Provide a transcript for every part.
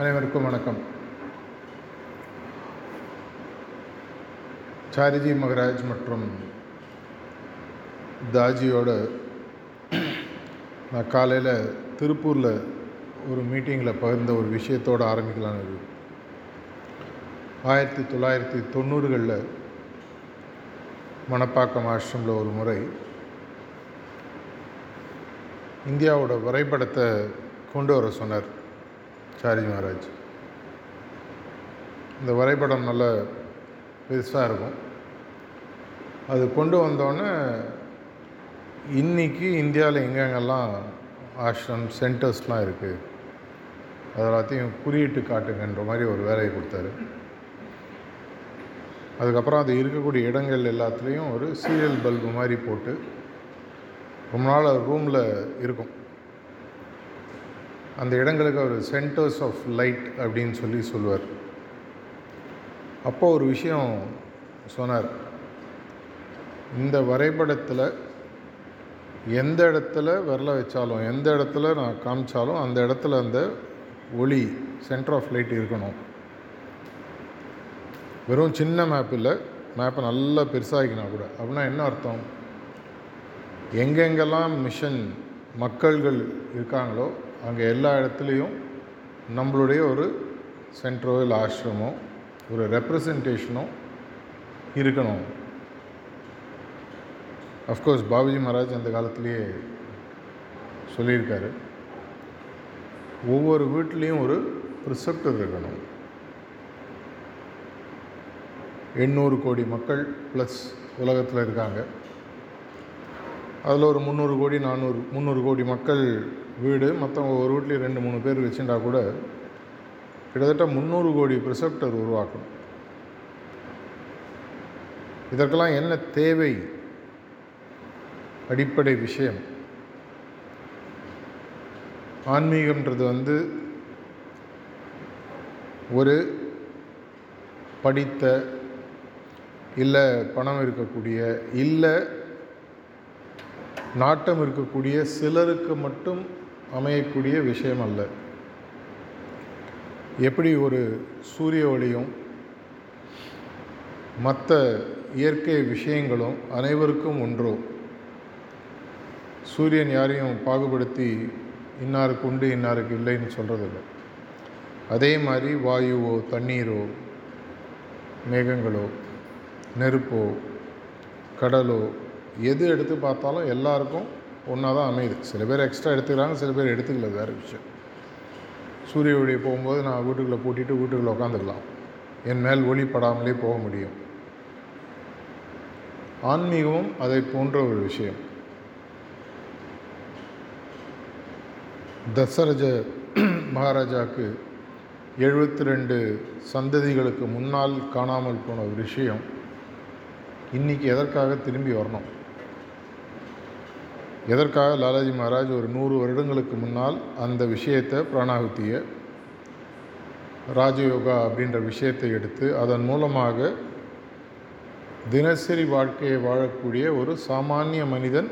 அனைவருக்கும் வணக்கம். சாரிஜி மகராஜ் மற்றும் தாஜியோட நான் காலையில் திருப்பூரில் ஒரு மீட்டிங்கில் பகிர்ந்த ஒரு விஷயத்தோடு ஆரம்பிக்கலான்னு இது ஆயிரத்தி தொள்ளாயிரத்தி தொண்ணூறுகளில் மணப்பாக்கம் ஆசிரமில் ஒரு முறை இந்தியாவோட வரைபடத்தை கொண்டு வர சொன்னார். சாரி மகாராஜ். இந்த வரைபடம் நல்ல பெருசாக இருக்கும். அது கொண்டு வந்தோடனே இன்றைக்கி இந்தியாவில் எங்கெங்கெல்லாம் ஆஷ்ரம் சென்டர்ஸ்லாம் இருக்குது அது எல்லாத்தையும் குறியிட்டு காட்டுங்கன்ற மாதிரி ஒரு வேலையை கொடுத்தாரு. அதுக்கப்புறம் அது இருக்கக்கூடிய இடங்கள் எல்லாத்துலேயும் ஒரு சீரியல் பல்பு மாதிரி போட்டு ரொம்ப நாள் ரூமில் இருக்கும். அந்த இடங்களுக்கு அவர் சென்டர்ஸ் ஆஃப் லைட் அப்படின்னு சொல்லி சொல்லுவார். அப்போ ஒரு விஷயம் சொன்னார். இந்த வரைபடத்தில் எந்த இடத்துல விரல வச்சாலும் எந்த இடத்துல நான் காமிச்சாலும் அந்த இடத்துல அந்த ஒளி சென்டர் ஆஃப் லைட் இருக்கணும். வெறும் சின்ன மேப் இல்லை மேப்பை நல்லா பெருசாகிக்கணும் கூட. அப்படின்னா என்ன அர்த்தம்? எங்கெங்கெல்லாம் மிஷன் மக்கள்கள் இருக்காங்களோ அங்கே எல்லா இடத்துலையும் நம்மளுடைய ஒரு சென்ட்ரோ இல்லை ஆசிரமோ ஒரு ரெப்ரசன்டேஷனோ இருக்கணும். அஃப்கோர்ஸ் பாபுஜி மகாராஜ் அந்த காலத்திலேயே சொல்லியிருக்காரு. ஒவ்வொரு வீட்லேயும் ஒரு ப்ரிசெப்டர் இருக்கணும். எண்ணூறு கோடி மக்கள் ப்ளஸ் உலகத்தில் இருக்காங்க. அதில் ஒரு முந்நூறு கோடி நானூறு முந்நூறு கோடி மக்கள் வீடு. மற்றவங்க ஒரு வீட்லேயும் ரெண்டு மூணு பேர் வச்சுட்டா கூட கிட்டத்தட்ட முந்நூறு கோடி ப்ரிசெப்டர் உருவாக்கணும். இதற்கெல்லாம் என்ன தேவை? அடிப்படை விஷயம். ஆன்மீகம்ன்றது வந்து ஒரு படித்த இல்லை பணம் இருக்கக்கூடிய இல்லை நாட்டம் இருக்கக்கூடிய சிலருக்கு மட்டும் அமையக்கூடிய விஷயம் அல்ல எப்படி ஒரு சூரிய ஒளியும் மற்ற இயற்கை விஷயங்களும் அனைவருக்கும் ஒன்றோ? சூரியன் யாரையும் பாகுபடுத்தி இன்னாருக்கு உண்டு இன்னாருக்கு இல்லைன்னு சொல்கிறதில்லை அதே மாதிரி வாயுவோ தண்ணீரோ மேகங்களோ நெருப்போ கடலோ எது எடுத்து பார்த்தாலும் எல்லாருக்கும் ஒன்றா தான் அமையுது. சில பேர் எக்ஸ்ட்ரா எடுத்துக்கிறாங்க சில பேர் எடுத்துக்கல வேறு விஷயம். சூரிய ஒளி போகும்போது நான் வீட்டுக்குள்ளே பூட்டிட்டு வீட்டுக்குள்ளே உட்காந்துக்கலாம் என் மேல் ஒளி படாமலே போக முடியும். ஆன்மீகமும் அதை போன்ற ஒரு விஷயம். தசரஜ மகாராஜாவுக்கு எழுபத்தி ரெண்டு சந்ததிகளுக்கு முன்னால் காணாமல் போன ஒரு விஷயம். இன்றைக்கி எதற்காக திரும்பி வரணும்? எதற்காக லாலாஜி மகாராஜ் ஒரு நூறு வருடங்களுக்கு முன்னால் அந்த விஷயத்தை பிராணாகுத்திய ராஜயோகா அப்படின்ற விஷயத்தை எடுத்து அதன் மூலமாக தினசரி வாழ்க்கையை வாழக்கூடிய ஒரு சாமானிய மனிதன்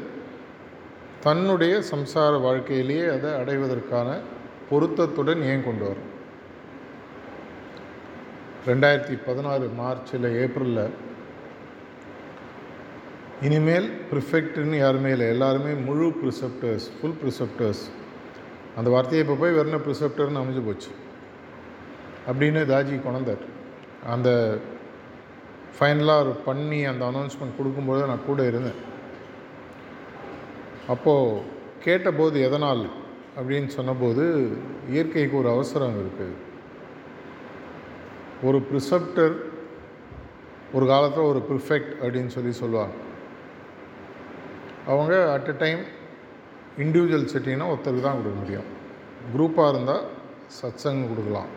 தன்னுடைய சம்சார வாழ்க்கையிலேயே அதை அடைவதற்கான பொருத்தத்துடன் ஏன் கொண்டு வரும் ரெண்டாயிரத்தி பதினாறு மார்ச்சில் ஏப்ரலில் இனிமேல் ப்ரிஃபெக்ட்னு யாருமே இல்லை. எல்லாருமே முழு ப்ரிசெப்டர்ஸ் ஃபுல் ப்ரிசெப்டர்ஸ் அந்த வார்த்தையை இப்போ போய் வெறும் ப்ரிசெப்டர்னு அமைஞ்சு போச்சு. அப்படின்னு தாஜி கொண்டார் அந்த ஃபைனலாக பண்ணி அந்த அனௌன்ஸ்மெண்ட் கொடுக்கும்போது நான் கூட இருந்தேன். அப்போது கேட்டபோது எதனால் அப்படின்னு சொன்னபோது இயற்கைக்கு ஒரு அவசரம் இருக்குது ஒரு ப்ரிசெப்டர் ஒரு காலத்தில் ஒரு ப்ரிஃபெக்ட் அப்படின்னு சொல்லி சொல்லுவாங்க. அவங்க அட் எ டைம் இண்டிவிஜுவல் செட்டிங்னா ஒருத்தருக்கு தான் கொடுக்க முடியும். குரூப்பாக இருந்தால் சத்சங் கொடுக்கலாம்.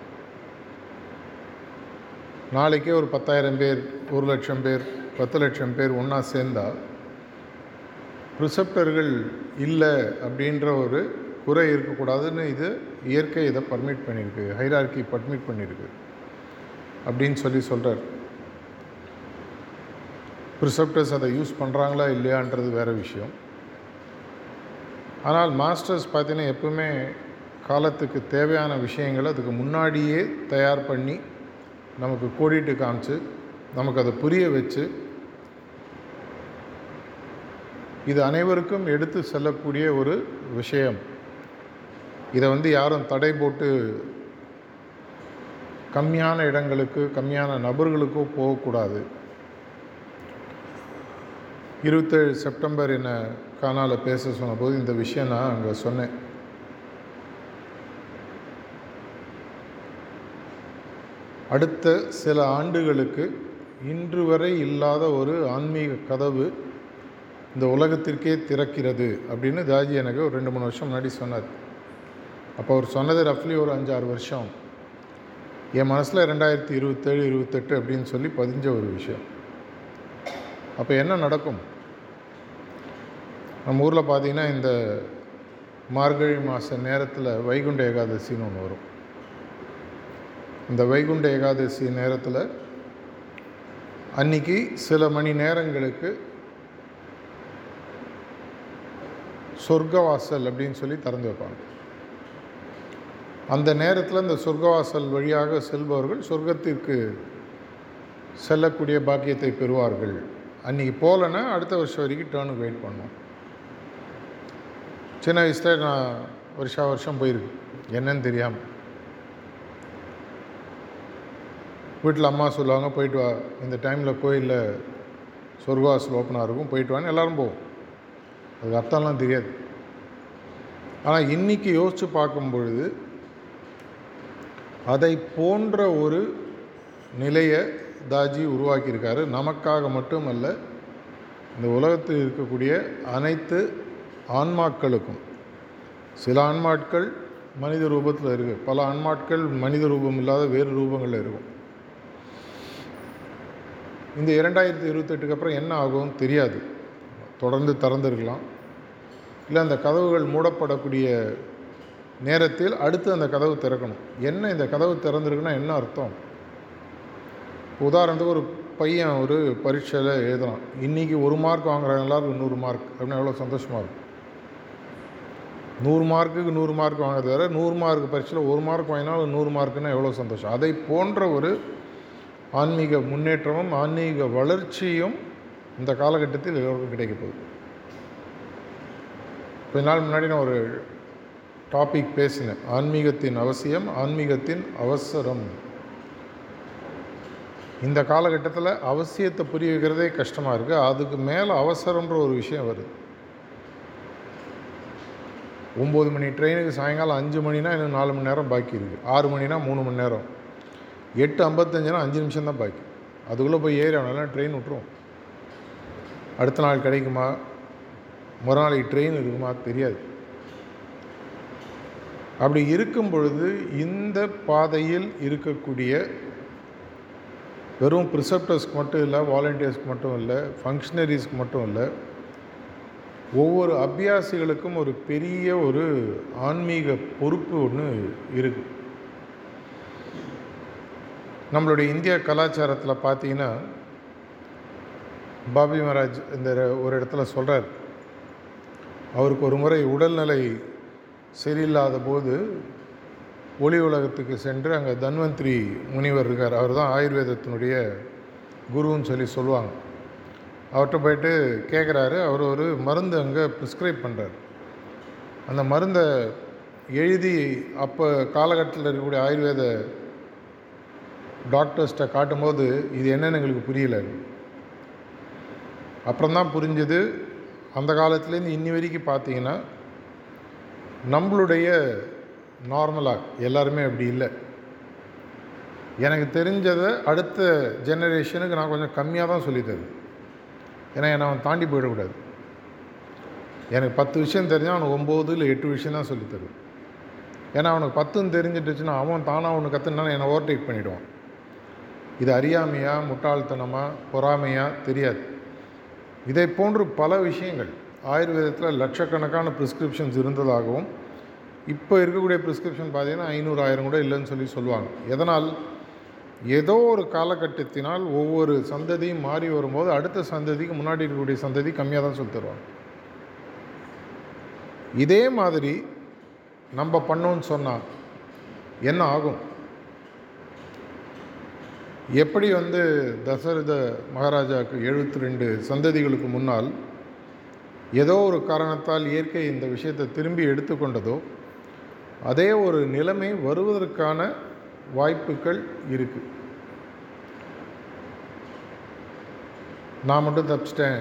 நாளைக்கே ஒரு பத்தாயிரம் பேர் ஒரு லட்சம் பேர் பத்து லட்சம் பேர் ஒன்றா சேர்ந்தால் ப்ரிசெப்டர்கள் இல்லை அப்படின்ற ஒரு குறை இருக்கக்கூடாதுன்னு இது இயற்கை இதை பர்மிட் பண்ணியிருக்கு ஹைரார்கி பர்மிட் பண்ணியிருக்கு அப்படின்னு சொல்லி சொல்கிறார் ப்ரிசெப்டர்ஸ் அதை யூஸ் பண்ணுறாங்களா இல்லையான்றது வேறு விஷயம். ஆனால் மாஸ்டர்ஸ் பார்த்தீங்கன்னா எப்பவுமே காலத்துக்கு தேவையான விஷயங்களை அதுக்கு முன்னாடியே தயார் பண்ணி நமக்கு கோடிட்டு காமிச்சு நமக்கு அதை புரிய வச்சு இது அனைவருக்கும் எடுத்து செல்லக்கூடிய ஒரு விஷயம். இதை வந்து யாரும் தடை போட்டு கம்மியான இடங்களுக்கு கம்மியான நபர்களுக்கோ போகக்கூடாது. இருபத்தேழு செப்டம்பர் என்னை காணால் பேச சொன்னபோது இந்த விஷயம் நான் அங்கே சொன்னேன். அடுத்த சில ஆண்டுகளுக்கு இன்று வரை இல்லாத ஒரு ஆன்மீக கதவு இந்த உலகத்திற்கே திறக்கிறது அப்படின்னு தாஜி எனக்கு ஒரு ரெண்டு மூணு வருஷம் முன்னாடி சொன்னார். அப்போ அவர் சொன்னது ரஃப்லி ஒரு அஞ்சாறு வருஷம். என் மனசில் ரெண்டாயிரத்தி இருபத்தேழு இருபத்தெட்டு அப்படின்னு சொல்லி பதிஞ்ச ஒரு விஷயம். அப்போ என்ன நடக்கும்? நம்ம ஊரில் பார்த்தீங்கன்னா இந்த மார்கழி மாத நேரத்தில் வைகுண்ட ஏகாதசின்னு ஒன்று வரும். இந்த வைகுண்ட ஏகாதசி நேரத்தில் அன்னைக்கு சில மணி நேரங்களுக்கு சொர்க்கவாசல் அப்படின்னு சொல்லி திறந்து வைப்பாங்க. அந்த நேரத்தில் இந்த சொர்க்கவாசல் வழியாக செல்பவர்கள் சொர்க்கத்திற்கு செல்லக்கூடிய பாக்கியத்தை பெறுவார்கள். அன்றைக்கி போகலன்னா அடுத்த வருஷம் வரைக்கும் டேர்னுக்கு வெயிட் பண்ணோம் சின்ன வயசில் நான் வருஷா வருஷம் போயிருக்கு. என்னன்னு தெரியாமல் வீட்டில் அம்மா சொல்லுவாங்க போயிட்டு வா. இந்த டைமில் கோயிலில் சொர்க்கவாசல் ஓப்பனாக இருக்கும். போயிட்டு வான்னு எல்லோரும் போவோம். அதுக்கு அர்த்தம்லாம் தெரியாது. ஆனால் இன்றைக்கி யோசித்து பார்க்கும் பொழுது அதை போன்ற ஒரு நிலையை தாஜி உருவாக்கியிருக்காரு. நமக்காக மட்டுமல்ல இந்த உலகத்தில் இருக்கக்கூடிய அனைத்து ஆன்மாக்களுக்கும் சில ஆன்மாட்கள் மனித ரூபத்தில் இருக்குது பல ஆன்மாட்கள் மனித ரூபம் இல்லாத வேறு ரூபங்களில் இருக்கும். இந்த இரண்டாயிரத்தி இருபத்தெட்டுக்கு அப்புறம் என்ன ஆகும் தெரியாது. தொடர்ந்து திறந்துருக்கலாம். இல்லை அந்த கதவுகள் மூடப்படக்கூடிய நேரத்தில் அடுத்து அந்த கதவு திறக்கணும். என்ன இந்த கதவு திறந்துருக்குன்னா என்ன அர்த்தம்? உதாரணத்துக்கு ஒரு பையன் ஒரு பரீட்சையில் எழுதலாம் இன்றைக்கி ஒரு மார்க் வாங்குறாங்க எல்லாருக்கும் நூறு மார்க் அப்படின்னா எவ்வளோ சந்தோஷமாக இருக்கும். நூறு மார்க்குக்கு நூறு மார்க் வாங்குறத விட நூறு மார்க் பரீட்சையில் ஒரு மார்க் வாங்கினாலும் நூறு மார்க்குன்னா எவ்வளோ சந்தோஷம். அதை போன்ற ஒரு ஆன்மீக முன்னேற்றமும் ஆன்மீக வளர்ச்சியும் இந்த காலகட்டத்தில் எல்லோருக்கும் கிடைக்க போகுது. கொஞ்ச நாள் முன்னாடி நான் ஒரு டாபிக் பேசினேன். ஆன்மீகத்தின் அவசியம் ஆன்மீகத்தின் அவசரம். இந்த காலகட்டத்தில் அவசியத்தை புரிய வைக்கிறதே கஷ்டமாக இருக்குது அதுக்கு மேலே அவசரம்ன்ற ஒரு விஷயம் வருது. ஒம்பது மணி ட்ரெயினுக்கு சாயங்காலம் அஞ்சு மணினா இன்னும் நாலு மணி நேரம் பாக்கி இருக்குது ஆறு மணினா மூணு மணி நேரம். எட்டு ஐம்பத்தஞ்சுனா அஞ்சு நிமிஷம் தான் பாக்கி. அதுக்குள்ளே போய் ஏறி அவனால ட்ரெயின் விட்ருவோம் அடுத்த நாள் கிடைக்குமா? மறுநாளைக்கு ட்ரெயின் இருக்குமா? தெரியாது. அப்படி இருக்கும் பொழுது இந்த பாதையில் இருக்கக்கூடிய வெறும் ப்ரிசப்டர்ஸ்க்கு மட்டும் இல்லை வாலண்டியர்ஸ்க்கு மட்டும் இல்லை ஃபங்க்ஷனரிஸ்க்கு மட்டும் இல்லை ஒவ்வொரு அபியாசிகளுக்கும் ஒரு பெரிய ஒரு ஆன்மீக பொறுப்பு ஒன்று இருக்குது நம்மளுடைய இந்திய கலாச்சாரத்தில் பார்த்தீங்கன்னா பாபி மகாராஜ் இந்த ஒரு இடத்துல சொல்கிறார் அவருக்கு ஒரு முறை உடல்நிலை சரியில்லாத போது ஒளி உலகத்துக்கு சென்று அங்கே தன்வந்திரி முனிவர் இருக்கார். அவர் தான் ஆயுர்வேதத்தினுடைய குருன்னு சொல்லி சொல்லுவாங்க. அவர்கிட்ட போயிட்டு கேட்குறாரு அவர் ஒரு மருந்து அங்கே ப்ரிஸ்கிரைப் பண்ணுறார் அந்த மருந்தை எழுதி அப்போ காலகட்டத்தில் இருக்கக்கூடிய ஆயுர்வேத டாக்டர்ஸ்கிட்ட காட்டும்போது இது என்னன்னு எங்களுக்கு புரியல. அப்புறம்தான் புரிஞ்சது. அந்த காலத்துலேருந்து இன்னி வரைக்கும் பார்த்தீங்கன்னா நம்மளுடைய நார்மலாக எல்லாருமே அப்படி இல்லை. எனக்கு தெரிஞ்சதை அடுத்த ஜெனரேஷனுக்கு நான் கொஞ்சம் கம்மியாக தான் சொல்லித்தது ஏன்னா என்னை அவன் தாண்டி போயிடக்கூடாது. எனக்கு பத்து விஷயம் தெரிஞ்சால் அவனுக்கு ஒம்பது இல்லை எட்டு விஷயம் தான் சொல்லித்தருவேன் ஏன்னா அவனுக்கு பத்துன்னு தெரிஞ்சிட்டுச்சுன்னா அவன் தானாக ஒன்று கற்றுனாலும் என்னை ஓவர்டேக் பண்ணிவிடுவான் இது அறியாமையாக முட்டாள்தனமாக பொறாமையாக தெரியாது. இதை போன்று பல விஷயங்கள் ஆயுர்வேதத்தில் லட்சக்கணக்கான ப்ரிஸ்கிரிப்ஷன்ஸ் இருந்ததாகவும் இப்போ இருக்கக்கூடிய ப்ரிஸ்கிரிப்ஷன் பார்த்தீங்கன்னா ஐநூறு ஆயிரம் கூட இல்லைன்னு சொல்லி சொல்லுவாங்க. எதனால்? ஏதோ ஒரு காலகட்டத்தினால் ஒவ்வொரு சந்ததியும் மாறி வரும்போது அடுத்த சந்ததிக்கு முன்னாடி இருக்கக்கூடிய சந்ததி கம்மியாக தான் சொல்லி தருவாங்க. இதே மாதிரி நம்ம பண்ணோன்னு சொன்னால் என்ன ஆகும்? எப்படி வந்து தசரத மகாராஜாவுக்கு எழுபத்தி ரெண்டு சந்ததிகளுக்கு முன்னால் ஏதோ ஒரு காரணத்தால் இயற்கை இந்த விஷயத்தை திரும்பி எடுத்துக்கொண்டதோ அதே ஒரு நிலைமை வருவதற்கான வாய்ப்புகள் இருக்குது நான் மட்டும் தப்பிச்சிட்டேன்.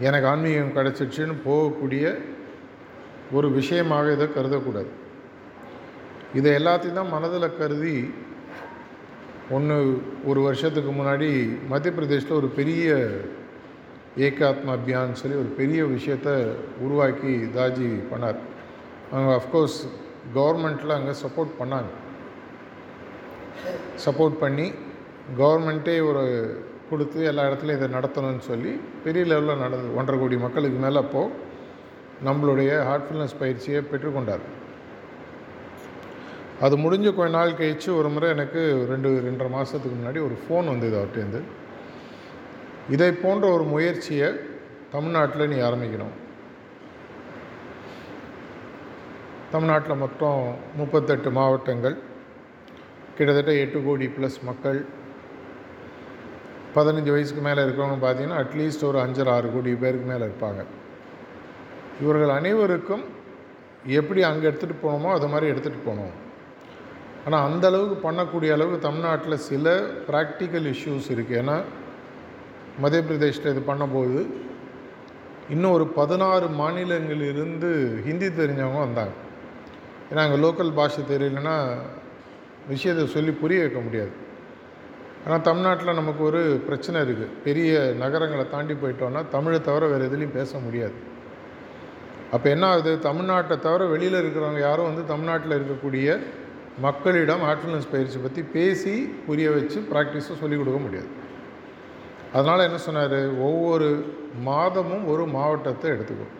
எனக்கு ஆன்மீகம் கிடச்சிடுச்சுன்னு போகக்கூடிய ஒரு விஷயமாக இதை கருதக்கூடாது. இதை எல்லாத்தையும் தான் மனதில் கருதி ஒன்று ஒரு வருஷத்துக்கு முன்னாடி மத்திய பிரதேஷில் ஒரு பெரிய ஏகாத்மா அபியான் சொல்லி ஒரு பெரிய விஷயத்தை உருவாக்கி தாஜி பண்ணார். அவங்க அஃப்கோர்ஸ் கவர்மெண்ட்டில் அங்கே சப்போர்ட் பண்ணாங்க. சப்போர்ட் பண்ணி கவர்மெண்ட்டே ஒரு கொடுத்து எல்லா இடத்துலையும் இதை நடத்தணும்னு சொல்லி பெரிய லெவலில் நடந்தது. ஒன்றரை கோடி மக்களுக்கு மேலே அப்போது நம்மளுடைய ஹார்ட்ஃபுல்னஸ் பயிற்சியை பெற்றுக்கொண்டார். அது முடிஞ்ச கொஞ்ச நாள் கழித்து ஒரு முறை எனக்கு ரெண்டு ரெண்டரை மாதத்துக்கு முன்னாடி ஒரு ஃபோன் வந்தது அவர்கிட்டேருந்து இதை போன்ற ஒரு முயற்சியை தமிழ்நாட்டில் நீ ஆரம்பிக்கணும். தமிழ்நாட்டில் மொத்தம் முப்பத்தெட்டு மாவட்டங்கள். கிட்டத்தட்ட எட்டு கோடி ப்ளஸ் மக்கள். பதினஞ்சு வயசுக்கு மேலே இருக்கிறவங்க பார்த்தீங்கன்னா அட்லீஸ்ட் ஒரு அஞ்சரை ஆறு கோடி பேருக்கு மேலே இருப்பாங்க. இவர்கள் அனைவருக்கும் எப்படி அங்கே எடுத்துகிட்டு போகணுமோ அது மாதிரி எடுத்துகிட்டு போகணும் ஆனால் அந்த அளவுக்கு பண்ணக்கூடிய அளவுக்கு தமிழ்நாட்டில் சில ப்ராக்டிக்கல் இஷ்யூஸ் இருக்குது ஏன்னா மத்திய பிரதேஷில் இது பண்ணும்போது இன்னும் ஒரு பதினாறு மாநிலங்களிலிருந்து ஹிந்தி தெரிஞ்சவங்க வந்தாங்க. ஏன்னா அங்கே லோக்கல் பாஷை தெரியலன்னா விஷயத்தை சொல்லி புரிய வைக்க முடியாது. ஆனால் தமிழ்நாட்டில் நமக்கு ஒரு பிரச்சனை இருக்குது பெரிய நகரங்களை தாண்டி போயிட்டோன்னா தமிழை தவிர வேறு எதுலேயும் பேச முடியாது. அப்போ என்ன ஆகுது? தமிழ்நாட்டை தவிர வெளியில் இருக்கிறவங்க யாரும் வந்து தமிழ்நாட்டில் இருக்கக்கூடிய மக்களிடம் ஆட்ஃபுல்னஸ் பயிற்சி பற்றி பேசி புரிய வச்சு ப்ராக்டிஸும் சொல்லிக் கொடுக்க முடியாது. அதனால் என்ன சொன்னார்? ஒவ்வொரு மாதமும் ஒரு மாவட்டத்தை எடுத்துக்கும்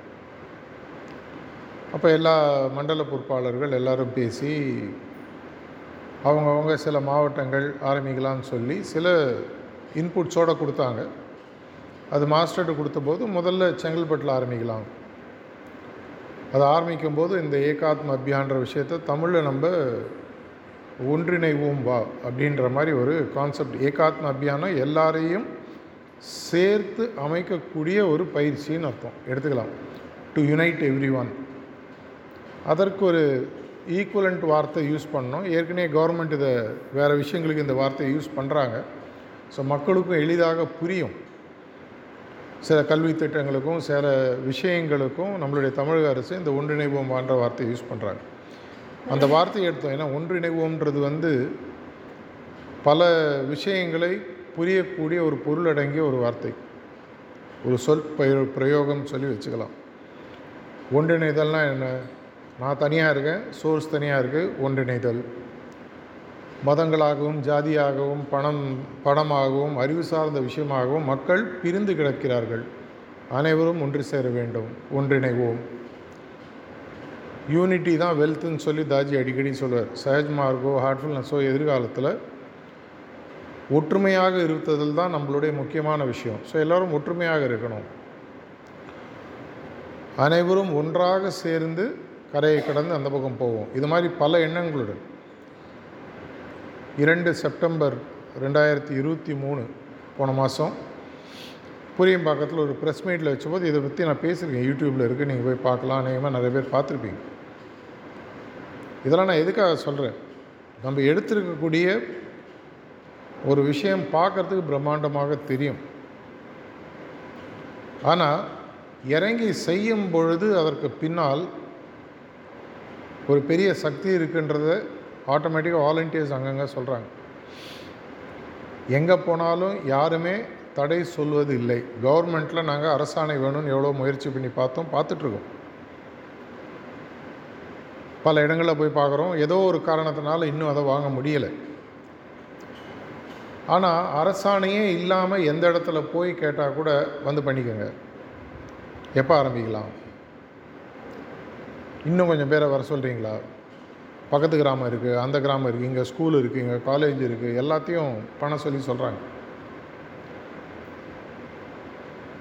அப்போ எல்லா மண்டல பொறுப்பாளர்கள் எல்லாரும் பேசி அவங்கவுங்க சில மாவட்டங்கள் ஆரம்பிக்கலாம்னு சொல்லி சில இன்புட்ஸோடு கொடுத்தாங்க. அது மாஸ்டர்கிட்ட கொடுத்தபோது முதல்ல செங்கல்பட்டில் ஆரம்பிக்கலாம் அது ஆரம்பிக்கும் போது இந்த ஏகாத்ம அபியான்ற விஷயத்தை தமிழில் நம்ம ஒன்றிணைவோம் வா அப்படின்ற மாதிரி ஒரு கான்செப்ட் ஏகாத்ம அபியானம் எல்லாரையும் சேர்த்து அமைக்கக்கூடிய ஒரு பயிற்சின்னு அர்த்தம். எடுத்துக்கலாம். டு யுனைட் எவ்ரி ஒன் அதற்கு ஒரு ஈக்குவலண்ட் வார்த்தை யூஸ் பண்ணோம். ஏற்கனவே கவர்மெண்ட் இதை வேறு விஷயங்களுக்கு இந்த வார்த்தையை யூஸ் பண்ணுறாங்க ஸோ மக்களுக்கும் எளிதாக புரியும். சில கல்வி திட்டங்களுக்கும் சில விஷயங்களுக்கும் நம்மளுடைய தமிழக அரசு இந்த ஒன்றிணைவோம் என்ற வார்த்தையை யூஸ் பண்ணுறாங்க அந்த வார்த்தையை எடுத்தோம். ஏன்னா ஒன்றிணைவோம்ன்றது வந்து பல விஷயங்களை புரியக்கூடிய ஒரு பொருள் அடங்கிய ஒரு வார்த்தை. ஒரு சொல் பிரயோகம் சொல்லி வச்சுக்கலாம். ஒன்றிணைதல்னால் என்ன? நான் தனியாக இருக்கேன் சோர்ஸ் தனியாக இருக்குது ஒன்றிணைதல். மதங்களாகவும் ஜாதியாகவும் பணம் பணமாகவும் அறிவு சார்ந்த விஷயமாகவும் மக்கள் பிரிந்து கிடக்கிறார்கள். அனைவரும் ஒன்று சேர வேண்டும் ஒன்றிணைவோம். யூனிட்டி தான் வெல்த்துன்னு சொல்லி தாஜி அடிக்கடி சொல்வார். சஹஜ் மார்க்கோ ஹார்ட்ஃபுல்னஸோ எதிர்காலத்தில் ஒற்றுமையாக இருப்பதில் தான் நம்மளுடைய முக்கியமான விஷயம். ஸோ எல்லோரும் ஒற்றுமையாக இருக்கணும். அனைவரும் ஒன்றாக சேர்ந்து கரையை கடந்து அந்த பக்கம் போவோம். இது மாதிரி பல எண்ணங்களுடன் இரண்டு செப்டம்பர் ரெண்டாயிரத்தி இருபத்தி மூணு போன மாதம் புரியம்பாக்கத்தில் ஒரு ப்ரெஸ் மீட்டில் வச்சபோது இதை பற்றி நான் பேசியிருக்கேன். யூடியூப்பில் இருக்குது நீங்கள் போய் பார்க்கலாம். அநேகமாக நிறைய பேர் பார்த்துருப்பீங்க. இதெல்லாம் நான் எதுக்காக சொல்கிறேன் நம்ம எடுத்திருக்கக்கூடிய ஒரு விஷயம் பார்க்குறதுக்கு பிரம்மாண்டமாக தெரியும். ஆனால் இறங்கி செய்யும் பொழுது அதற்கு பின்னால் ஒரு பெரிய சக்தி இருக்குன்றத ஆட்டோமேட்டிக்காக வாலண்டியர்ஸ் அங்கங்கே சொல்கிறாங்க எங்கே போனாலும் யாருமே தடை சொல்வது இல்லை. கவர்மெண்ட்டில் நாங்கள் அரசாணை வேணும்னு எவ்வளோ முயற்சி பண்ணி பார்த்தோம் பார்த்துட்ருக்கோம் பல இடங்களில் போய் பார்க்குறோம். ஏதோ ஒரு காரணத்தினால இன்னும் அதை வாங்க முடியலை. ஆனால் அரசாணையே இல்லாமல் எந்த இடத்துல போய் கேட்டால் கூட வந்து பண்ணிக்கோங்க. எப்போ ஆரம்பிக்கலாம்? இன்னும் கொஞ்சம் பேரை வர சொல்கிறீங்களா பக்கத்து கிராமம் இருக்குது அந்த கிராமம் இருக்குது இங்கே ஸ்கூல் இருக்குது இங்கே காலேஜ் இருக்குது எல்லாத்தையும் பணம் சொல்லி சொல்கிறாங்க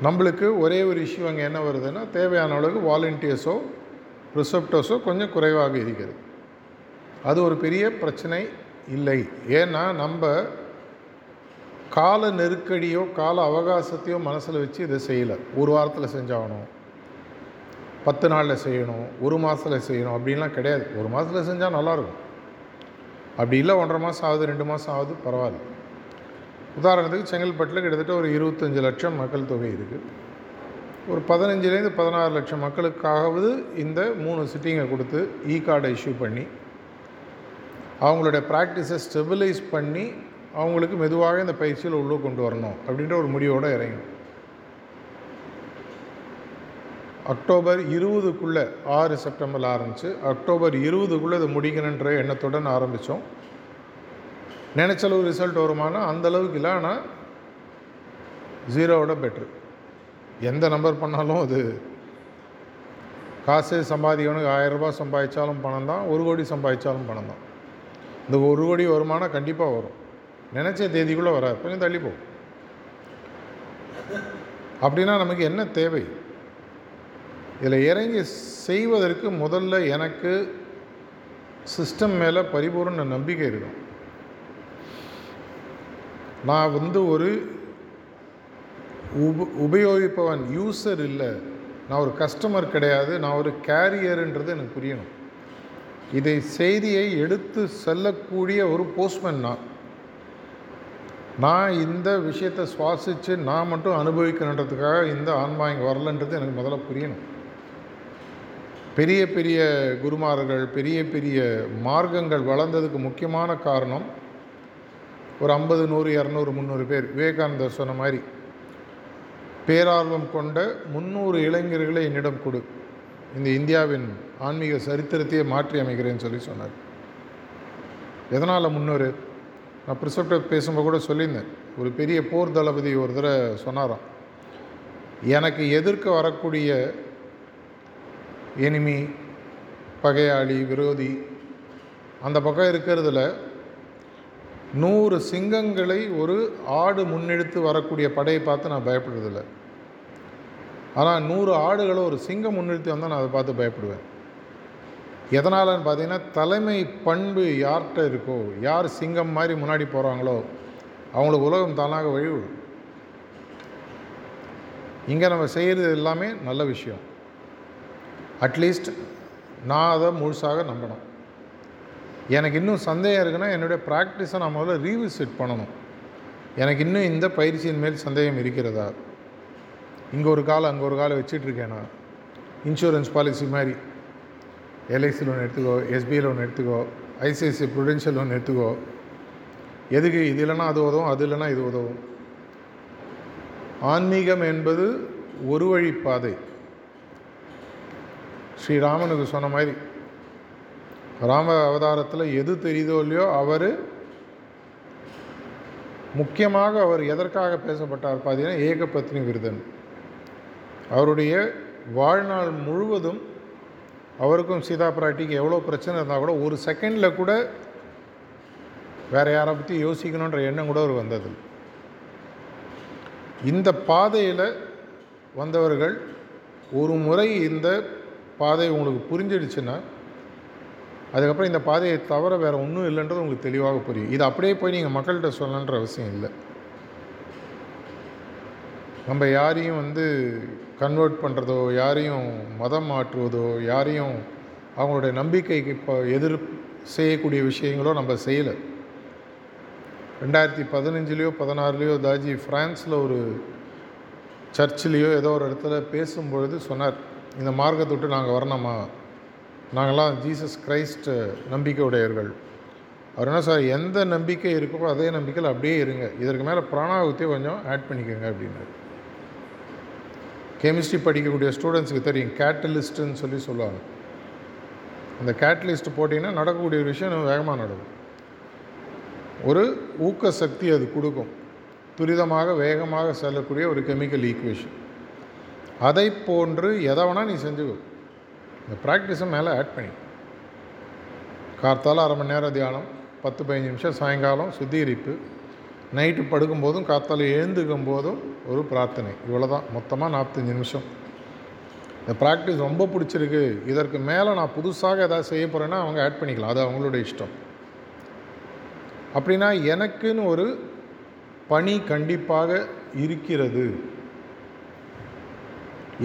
நம்மளுக்கு ஒரே ஒரு இஷ்யூ அங்கே என்ன வருதுன்னா தேவையான அளவுக்கு வாலண்டியர்ஸோ ரிசப்டர்ஸோ கொஞ்சம் குறைவாக இருக்கிறது. அது ஒரு பெரிய பிரச்சனை இல்லை. ஏன்னா நம்ம கால நெருக்கடியோ கால அவகாசத்தையோ மனசில் வச்சு இதை செய்யலை. ஒரு வாரத்தில் செஞ்சாகணும். பத்து நாளில் செய்யணும் ஒரு மாதத்தில் செய்யணும் அப்படின்லாம் கிடையாது. ஒரு மாதத்தில் செஞ்சால் நல்லாயிருக்கும். அப்படி இல்லை ஒன்றரை மாதம் ஆகுது ரெண்டு மாதம் ஆகுது பரவாயில்ல. உதாரணத்துக்கு செங்கல்பட்டில் கிட்டத்தட்ட ஒரு இருபத்தஞ்சி லட்சம் மக்கள் தொகை இருக்குது ஒரு பதினஞ்சுலேருந்து பதினாறு லட்சம் மக்களுக்காகவது இந்த மூணு சிட்டிங்கை கொடுத்து இ கார்டை இஷ்யூ பண்ணி அவங்களுடைய ப்ராக்டிஸை ஸ்டெபிலைஸ் பண்ணி அவங்களுக்கு மெதுவாக இந்த பயிற்சியில் உள்ளே கொண்டு வரணும் அப்படின்ற ஒரு முடிவோடு இறங்கும் அக்டோபர் இருபதுக்குள்ளே ஆறு செப்டம்பரில் ஆரம்பித்து அக்டோபர் இருபதுக்குள்ளே இதை முடிக்கணுன்ற எண்ணத்துடன் ஆரம்பித்தோம் நினச்சளவு ரிசல்ட் வருமானா? அந்தளவுக்கு இல்லை ஆனால் ஜீரோவோட பெட்ரு எந்த நம்பர் பண்ணாலும் அது காசு சம்பாதிக்கணுக்கு ஆயரரூபா சம்பாதிச்சாலும் பணம் தான் ஒரு கோடி சம்பாதிச்சாலும் பணம் தான். இந்த ஒரு கோடி வருமானம் கண்டிப்பாக வரும். நினச்ச தேதிக்குள்ளே வராது. கொஞ்சம் தள்ளி போகும் அப்படின்னா நமக்கு என்ன தேவை? இதில் இறங்கி செய்வதற்கு முதல்ல எனக்கு சிஸ்டம் மேலே பரிபூர்ண நம்பிக்கை இருக்கும் நான் வந்து ஒரு உப உபயோகிப்பவன் யூஸர் இல்லை. நான் ஒரு கஸ்டமர் கிடையாது. நான் ஒரு கேரியருன்றது எனக்கு புரியணும். இதை செய்தியை எடுத்து செல்லக்கூடிய ஒரு போஸ்ட்மேன் நான். நான் இந்த விஷயத்தை சுவாசித்து நான் மட்டும் அனுபவிக்கணுன்றதுக்காக இந்த ஆன்மா இங்கே வரலன்றது எனக்கு முதல்ல புரியணும். பெரிய பெரிய குருமார்கள் பெரிய பெரிய மார்க்கங்கள் வளர்ந்ததுக்கு முக்கியமான காரணம் ஒரு ஐம்பது நூறு இரநூறு முந்நூறு பேர். விவேகானந்தர் சொன்ன மாதிரி பேரார்வம் கொண்ட முந்நூறு இளைஞர்களை என்னிடம் கொடு. இந்த இந்தியாவின் ஆன்மீக சரித்திரத்தையே மாற்றி அமைக்கிறேன்னு சொல்லி சொன்னார். எதனால் முன்னூறு நான் ப்ரிசப்டர் பேசும்போது கூட சொல்லியிருந்தேன். ஒரு பெரிய போர் தளபதி ஒரு தடவை சொன்னாராம். எனக்கு எதிர்க்க வரக்கூடிய எனிமி பகையாளி விரோதி. அந்த பக்கம் இருக்கிறதுல நூறு சிங்கங்களை ஒரு ஆடு முன்னெடுத்து வரக்கூடிய படையை பார்த்து நான் பயப்படுறதில்ல. ஆனால் நூறு ஆடுகளை ஒரு சிங்கம் முன்னெடுத்து வந்தால் நான் அதை பார்த்து பயப்படுவேன். எதனாலன்னு பார்த்தீங்கன்னா தலைமை பண்பு யார்கிட்ட இருக்கோ யார் சிங்கம் மாதிரி முன்னாடி போகிறாங்களோ அவங்களுக்கு உலகம் தானாக வழிவிடும். இங்கே நம்ம செய்கிறது எல்லாமே நல்ல விஷயம். அட்லீஸ்ட் நான் அதை முழுசாக நம்பணும். எனக்கு இன்னும் சந்தேகம் இருக்குன்னா என்னுடைய ப்ராக்டிஸை நான் முதல்ல ரீவிசிட் பண்ணணும். எனக்கு இன்னும் இந்த பயிற்சியின் மேல் சந்தேகம் இருக்கிறதா? இங்கே ஒரு காலம் அங்கே ஒரு காலம் வச்சிட்ருக்கேன் நான். இன்சூரன்ஸ் பாலிசி மாதிரி. எல்ஐசி லோன் எடுத்துக்கோ எஸ்பிஐ லோன் எடுத்துக்கோ ஐசிஐசிஐ ப்ரூடென்ஷியல் லோன் எடுத்துக்கோ. எதுக்கு இது இல்லைன்னா அது உதவும் அது இல்லைன்னா இது உதவும்? ஆன்மீகம் என்பது ஒரு வழி பாதை. ஸ்ரீராமனுக்கு சொன்ன மாதிரி ராம அவதாரத்தில் எது தெரியுதோ இல்லையோ அவர் முக்கியமாக அவர் எதற்காக பேசப்பட்டார் பார்த்தீங்கன்னா ஏகபத்னி விருதன். அவருடைய வாழ்நாள் முழுவதும் அவருக்கும் சீதா பிராட்டிக்கு எவ்வளோ பிரச்சனை இருந்தால் கூட ஒரு செகண்டில் கூட வேறு யாரை பற்றி யோசிக்கணுன்ற எண்ணம் கூட அவர் வந்தது இந்த பாதையில் வந்தவர்கள் ஒரு முறை இந்த பாதை உங்களுக்கு புரிஞ்சிடுச்சுன்னா அதுக்கப்புறம் இந்த பாதையை தவிர வேறு ஒன்றும் இல்லைன்றது உங்களுக்கு தெளிவாக புரியும். இது அப்படியே போய் நீங்கள் மக்கள்கிட்ட சொல்லணுன்ற அவசியம் இல்லை. நம்ம யாரையும் வந்து கன்வெர்ட் பண்ணுறதோ யாரையும் மதம் மாற்றுவதோ யாரையும் அவங்களுடைய நம்பிக்கைக்கு இப்போ எதிர் செய்யக்கூடிய விஷயங்களோ நம்ம செய்யலை. ரெண்டாயிரத்தி பதினஞ்சுலேயோ பதினாறுலேயோ தாஜி ஃப்ரான்ஸில் ஒரு சர்ச்சிலேயோ ஏதோ ஒரு இடத்துல பேசும்பொழுது சொன்னார் இந்த மார்க்கத்தை விட்டு நாங்கள் வரணுமா நாங்கள்லாம் ஜீசஸ் கிரைஸ்ட் நம்பிக்கையுடையவர்கள். அவர் என்ன சார் எந்த நம்பிக்கை இருக்கோ அதே நம்பிக்கையில் அப்படியே இருங்க. இதற்கு மேலே பிராணாகுத்தியை கொஞ்சம் ஆட் பண்ணிக்கோங்க அப்படின்னாரு. கெமிஸ்ட்ரி படிக்கக்கூடிய ஸ்டூடெண்ட்ஸுக்கு தெரியும். கேட்டலிஸ்ட்டுன்னு சொல்லி சொல்லுவாங்க. அந்த கேட்டலிஸ்ட் போட்டிங்கன்னா நடக்கக்கூடிய ஒரு விஷயம் இன்னும் வேகமாக நடக்கும். ஒரு ஊக்க சக்தி அது கொடுக்கும். துரிதமாக வேகமாக செல்லக்கூடிய ஒரு கெமிக்கல் ஈக்குவேஷன் அதை போன்று எதை வேணால் நீ செஞ்சுக்கோ. இந்த ப்ராக்டிஸை மேலே ஆட் பண்ணி. கார்த்தால அரை மணி நேரம் தியானம் பத்து பதினஞ்சு நிமிஷம் சாயங்காலம் சுத்திகரிப்பு. நைட்டு படுக்கும்போதும் கார்த்தால எழுந்துக்கும் போதும் ஒரு பிரார்த்தனை. இவ்வளோ தான் மொத்தமாக நாற்பத்தஞ்சு நிமிஷம். இந்த ப்ராக்டிஸ் ரொம்ப பிடிச்சிருக்கு. இதற்கு மேலே நான் புதுசாக எதாவது செய்ய போகிறேன்னா அவங்க ஆட் பண்ணிக்கலாம். அது அவங்களோட இஷ்டம். அப்படின்னா எனக்குன்னு ஒரு பணி கண்டிப்பாக இருக்கிறது.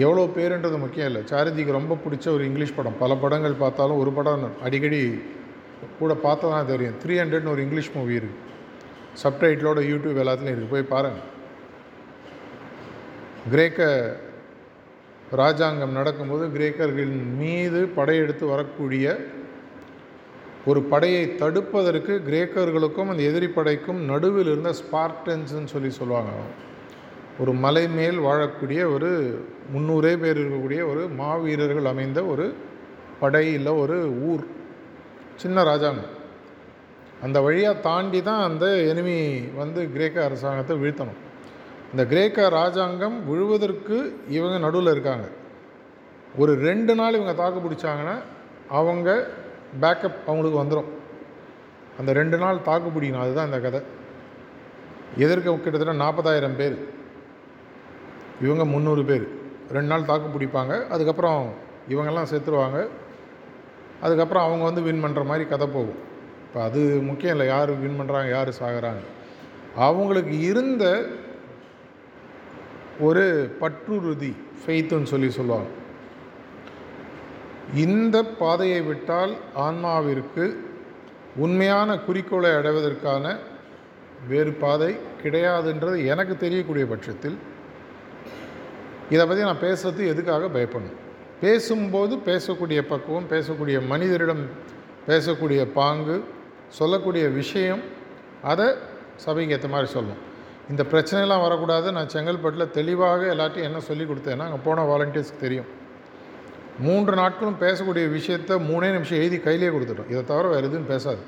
எவ்வளோ பேருன்றது முக்கியம் இல்லை. சாரதிக்கு ரொம்ப பிடிச்ச ஒரு இங்கிலீஷ் படம். பல படங்கள் பார்த்தாலும் ஒரு படம் அடிக்கடி கூட பார்த்தா தான் தெரியும் த்ரீ ஹண்ட்ரட்னு ஒரு இங்கிலீஷ் மூவி இருக்குது சப்டைட்டிலோட யூடியூப் எல்லாத்துலேயும் இருக்குது போய் பாருங்கள் கிரேக்க ராஜாங்கம் நடக்கும்போது கிரேக்கர்களின் மீது படையெடுத்து வரக்கூடிய ஒரு படையை தடுப்பதற்கு கிரேக்கர்களுக்கும் அந்த எதிரி படைக்கும் நடுவில் இருந்த ஸ்பார்டன்ஸ்னு சொல்லி சொல்லுவாங்க. ஒரு மலை மேல் வாழக்கூடிய ஒரு முந்நூறே பேர் இருக்கக்கூடிய ஒரு மாவீரர்கள் அமைந்த ஒரு படை இல்லை ஒரு ஊர் சின்ன ராஜாங்கம். அந்த வழியாக தாண்டி தான் அந்த எனிமி வந்து கிரேக்க அரசாங்கத்தை வீழ்த்தணும். இந்த கிரேக்க ராஜாங்கம் விழுவதற்கு இவங்க நடுவில் இருக்காங்க. ஒரு ரெண்டு நாள் இவங்க தாக்கு பிடிச்சாங்கன்னா அவங்க பேக்கப் அவங்களுக்கு வந்துடும் அந்த ரெண்டு நாள் தாக்கு பிடிக்கணும் அதுதான் இந்த கதை. எதிர்க்க கிட்டத்தட்ட நாற்பதாயிரம் பேர். இவங்க முந்நூறு பேர். ரெண்டு நாள் தாக்கு பிடிப்பாங்க. அதுக்கப்புறம் இவங்கெல்லாம் செத்துருவாங்க. அதுக்கப்புறம் அவங்க வந்து வின் பண்ணுற மாதிரி கதை போகும். இப்போ அது முக்கியம் இல்லை. யார் வின் பண்ணுறாங்க யார் சாகிறாங்க. அவங்களுக்கு இருந்த ஒரு பற்றுறுதி ஃபெய்த்துன்னு சொல்லி சொல்லுவாங்க. இந்த பாதையை விட்டால் ஆன்மாவிற்கு உண்மையான குறிக்கோளை அடைவதற்கான வேறு பாதை கிடையாதுன்றது எனக்கு தெரியக்கூடிய பட்சத்தில் இதை பற்றி நான் பேசுறது எதுக்காக பயப்படணும்? பேசும்போது பேசக்கூடிய பக்குவம் பேசக்கூடிய மனிதரிடம் பேசக்கூடிய பாங்கு சொல்லக்கூடிய விஷயம் அதை சபைக்கு ஏற்ற மாதிரி சொல்லணும் இந்த பிரச்சனைலாம் வரக்கூடாது. நான் செங்கல்பட்டில் தெளிவாக எல்லாத்தையும் என்ன சொல்லி கொடுத்தேன்னா அங்கே போன வாலண்டியர்ஸ்க்கு தெரியும். மூன்று நாட்களும் பேசக்கூடிய விஷயத்த மூணே நிமிஷம் எழுதி கையிலே கொடுத்துட்டோம். இதை தவிர வேறு எதுவும் பேசாது.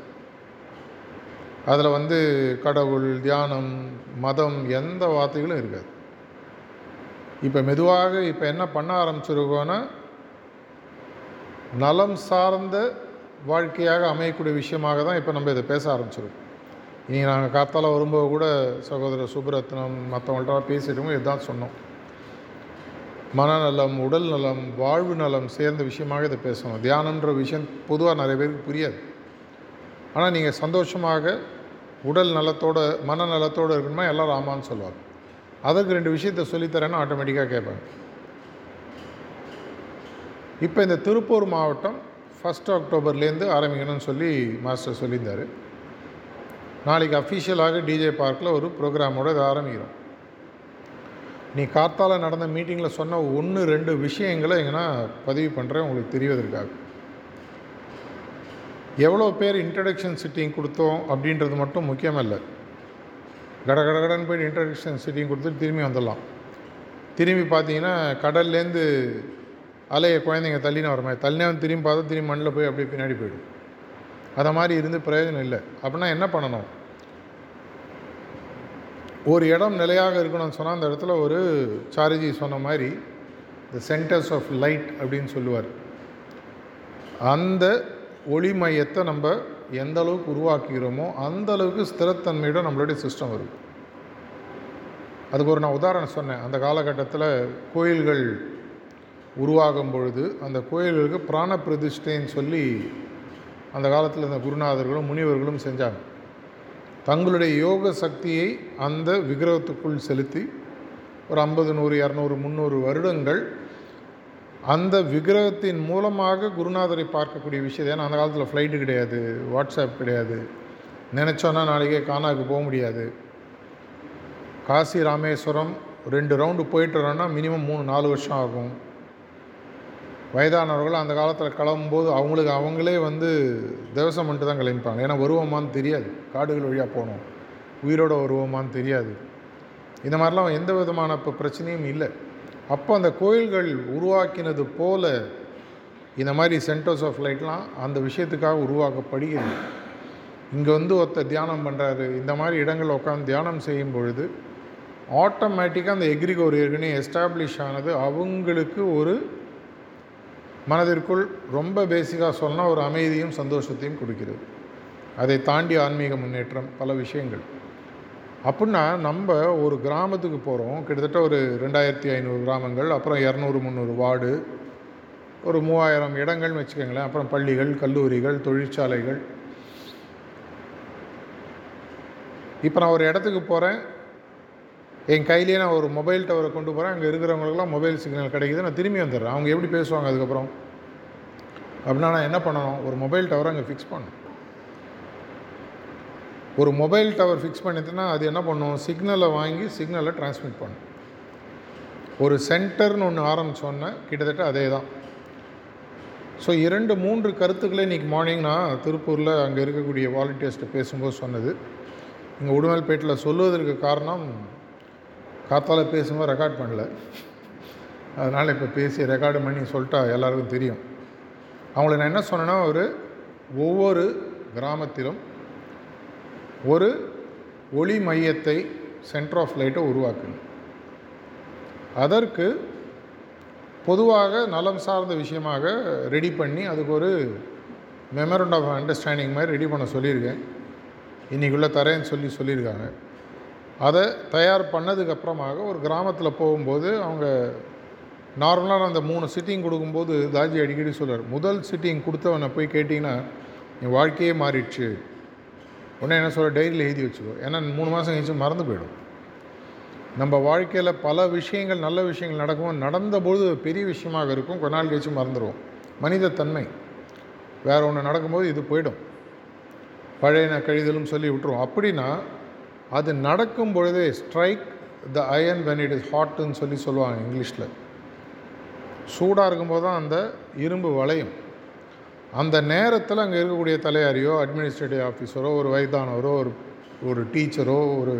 அதில் வந்து கடவுள் தியானம் மதம் எந்த வார்த்தைகளும் இருக்காது. இப்போ மெதுவாக இப்போ என்ன பண்ண ஆரம்பிச்சிருக்கோன்னா நலம் சார்ந்த வாழ்க்கையாக அமையக்கூடிய விஷயமாக தான் இப்போ நம்ம இதை பேச ஆரம்பிச்சிருக்கோம். இனி நாங்கள் காத்தால வரும்போது கூட சகோதரர் சுப்ரத்னம் மற்றவங்கள்ட்ட பேசிட்டோம் இதுதான் சொன்னோம். மனநலம் உடல் நலம் வாழ்வு நலம் சேர்ந்த விஷயமாக இதை பேசணும். தியானன்ற விஷயம் பொதுவாக நிறைய பேருக்கு புரியாது. ஆனால் நீங்கள் சந்தோஷமாக உடல் நலத்தோட மனநலத்தோடு இருக்கணுமா? எல்லோரும் ஆமான்னு சொல்லுவாங்க. அதற்கு ரெண்டு விஷயத்த சொல்லித்தரேன்னு ஆட்டோமேட்டிக்காக கேட்பாங்க. இப்போ இந்த திருப்பூர் மாவட்டம் ஃபஸ்ட் அக்டோபர்லேருந்து ஆரம்பிக்கணும்னு சொல்லி மாஸ்டர் சொல்லியிருந்தார். நாளைக்கு அஃபிஷியலாக டிஜே பார்க்கில் ஒரு ப்ரோக்ராமோடு இதை ஆரம்பிக்கிறோம். நீ காத்தால நடந்த மீட்டிங்கில் சொன்ன ஒன்று ரெண்டு விஷயங்களை எங்கன்னா பதிவு பண்ணுறேன் உங்களுக்கு தெரிவதற்காக. எவ்வளோ பேர் இன்ட்ரடக்ஷன் சிட்டிங் கொடுத்தோம் அப்படின்றது மட்டும் முக்கியமல்ல. கட கட போய் இன்ட்ரடக்ஷன் சிட்டிங் கொடுத்துட்டு திரும்பி வந்துடலாம். திரும்பி பார்த்தீங்கன்னா கடல்லேருந்து அலைய குழந்தைங்க தள்ளின வர மாதிரி தள்ளினே வந்து திரும்பி பார்த்தா திரும்பி மண்ணில் போய் அப்படியே பின்னாடி போயிடும். அதை மாதிரி இருந்து பிரயோஜனம் இல்லை. அப்படின்னா என்ன பண்ணணும்? ஒரு இடம் நிலையாக இருக்கணும்னு சொன்னால் அந்த இடத்துல ஒரு சாரிஜி சொன்ன மாதிரி த சென்டர்ஸ் ஆஃப் லைட் அப்படின்னு சொல்லுவார். அந்த ஒளி மையத்தை நம்ம எந்த அளவுக்கு உருவாக்குகிறோமோ அந்த அளவுக்கு ஸ்திரத்தன்மையோட நம்மளுடைய சிஸ்டம் வரும். அதுக்கு ஒரு நான் உதாரணம் சொன்னேன். அந்த காலகட்டத்தில் கோயில்கள் உருவாகும் பொழுது அந்த கோயில்களுக்கு பிராண பிரதிஷ்டைன்னு சொல்லி அந்த காலத்தில் இருந்த குருநாதர்களும் முனிவர்களும் செஞ்சாங்க. தங்களுடைய யோக சக்தியை அந்த விக்கிரகத்துக்குள் செலுத்தி ஒரு ஐம்பது நூறு இரநூறு முந்நூறு வருடங்கள் அந்த விக்கிரகத்தின் மூலமாக குருநாதரை பார்க்கக்கூடிய விஷயம் ஏன்னா அந்த காலத்தில் ஃப்ளைட்டு கிடையாது வாட்ஸ்அப் கிடையாது. நினச்சோன்னா நாளைக்கே கானாவுக்கு போக முடியாது. காசி ராமேஸ்வரம் ரெண்டு ரவுண்டு போயிட்டு வரோன்னா மினிமம் மூணு நாலு வருஷம் ஆகும். வயதானவர்கள் அந்த காலத்தில் கிளம்பும்போது அவங்களுக்கு அவங்களே வந்து தேவசம் பண்ணிட்டு தான் கிளம்பிப்பாங்க. ஏன்னா வருவோமான்னு தெரியாது. காடுகள் வழியாக போனோம் உயிரோடு வருவோமான்னு தெரியாது. இந்த மாதிரிலாம் எந்த விதமான இப்போ பிரச்சனையும் இல்லை. அப்போ அந்த கோயில்கள் உருவாக்கினது போல இந்த மாதிரி சென்டர்ஸ் ஆஃப் லைட்லாம் அந்த விஷயத்துக்காக உருவாக்கப்படுகிறது. இங்கே வந்து ஒருத்தர் தியானம் பண்ணுறாரு இந்த மாதிரி இடங்களில் உட்காந்து தியானம் செய்யும் பொழுது ஆட்டோமேட்டிக்காக அந்த எக்ரிகோர் ஏற்கனவே எஸ்டாப்ளிஷ் ஆனது அவங்களுக்கு ஒரு மனதிற்குள் ரொம்ப பேசிக்காக சொன்னால் ஒரு அமைதியும் சந்தோஷத்தையும் கொடுக்கிறது. அதை தாண்டி ஆன்மீக முன்னேற்றம் பல விஷயங்கள். அப்படின்னா நம்ம ஒரு கிராமத்துக்கு போகிறோம் கிட்டத்தட்ட ஒரு ரெண்டாயிரத்தி ஐநூறு கிராமங்கள் அப்புறம் இரநூறு முந்நூறு வார்டு ஒரு மூவாயிரம் இடங்கள்னு வச்சுக்கோங்களேன். அப்புறம் பள்ளிகள் கல்லூரிகள் தொழிற்சாலைகள். இப்போ நான் ஒரு இடத்துக்கு போகிறேன் என் கையிலேயே நான் ஒரு மொபைல் டவரை கொண்டு போகிறேன் அங்கே இருக்கிறவங்களுக்குலாம் மொபைல் சிக்னல் கிடைக்குது. நான் திரும்பி வந்துடுறேன். அவங்க எப்படி பேசுவாங்க அதுக்கப்புறம்? அப்படின்னா நான் என்ன பண்ணணும்? ஒரு மொபைல் டவரை அங்கே ஃபிக்ஸ் பண்ணணும். ஒரு மொபைல் டவர் ஃபிக்ஸ் பண்ணிட்டுனா அது என்ன பண்ணும்? சிக்னலை வாங்கி சிக்னலை டிரான்ஸ்மிட் பண்ணும். ஒரு சென்டர்னு ஒன்று ஆரம்பித்தோன்னே கிட்டத்தட்ட அதே தான் ஸோ இரண்டு மூன்று கருத்துக்களை இன்றைக்கி மார்னிங் நான் திருப்பூரில் அங்கே இருக்கக்கூடிய வாலண்டியர்ஸ்ட்டு பேசும்போது சொன்னது. இங்கே உடுமல்பேட்டில் சொல்லுவதற்கு காரணம் காத்தால் பேசும்போது ரெக்கார்ட் பண்ணல. அதனால் இப்போ பேசி ரெக்கார்டு பண்ணி சொல்லிட்டா எல்லாருக்கும் தெரியும். அவங்கள நான் என்ன சொன்னேன்னா ஒரு ஒவ்வொரு கிராமத்திலும் ஒரு ஒளி மையத்தை சென்டர் ஆஃப் லைட்டை உருவாக்குங்க. அதற்கு பொதுவாக நலம் சார்ந்த விஷயமாக ரெடி பண்ணி அதுக்கு ஒரு மெமரண்ட் ஆஃப் அண்டர்ஸ்டாண்டிங் மாதிரி ரெடி பண்ண சொல்லியிருக்கேன். இன்றைக்குள்ளே தரேன்னு சொல்லி சொல்லியிருக்காங்க. அதை தயார் பண்ணதுக்கப்புறமாக ஒரு கிராமத்தில் போகும்போது அவங்க நார்மலாக அந்த மூணு சிட்டிங் கொடுக்கும்போது தாஜி அடிக்கடி சொல்கிறார் முதல் சிட்டிங் கொடுத்தவனை போய் கேட்டிங்கன்னா என் வாழ்க்கையே மாறிடுச்சு. உடனே என்ன சொல்ல டைரியில் எழுதி வச்சுக்கோ. ஏன்னா மூணு மாதம் கழிச்சு மறந்து போயிடும். நம்ம வாழ்க்கையில் பல விஷயங்கள் நல்ல விஷயங்கள் நடக்கும் நடந்தபோது பெரிய விஷயமாக இருக்கும். கொஞ்ச நாள் கழிச்சு மறந்துடுவோம் மனிதத்தன்மை வேறு ஒன்று நடக்கும்போது இது போயிடும். பழையன கழிதலும் சொல்லி விட்டுருவோம். அப்படின்னா அது நடக்கும் பொழுதே strike the iron when it is ஹாட்டுன்னு சொல்லி சொல்லுவாங்க இங்கிலீஷில். சூடாக இருக்கும்போது தான் அந்த இரும்பு வளையும். அந்த நேரத்தில் அங்கே இருக்கக்கூடிய தலையாரியோ அட்மினிஸ்ட்ரேட்டிவ் ஆஃபீஸரோ ஒரு வயதானவரோ ஒரு ஒரு டீச்சரோ ஒரு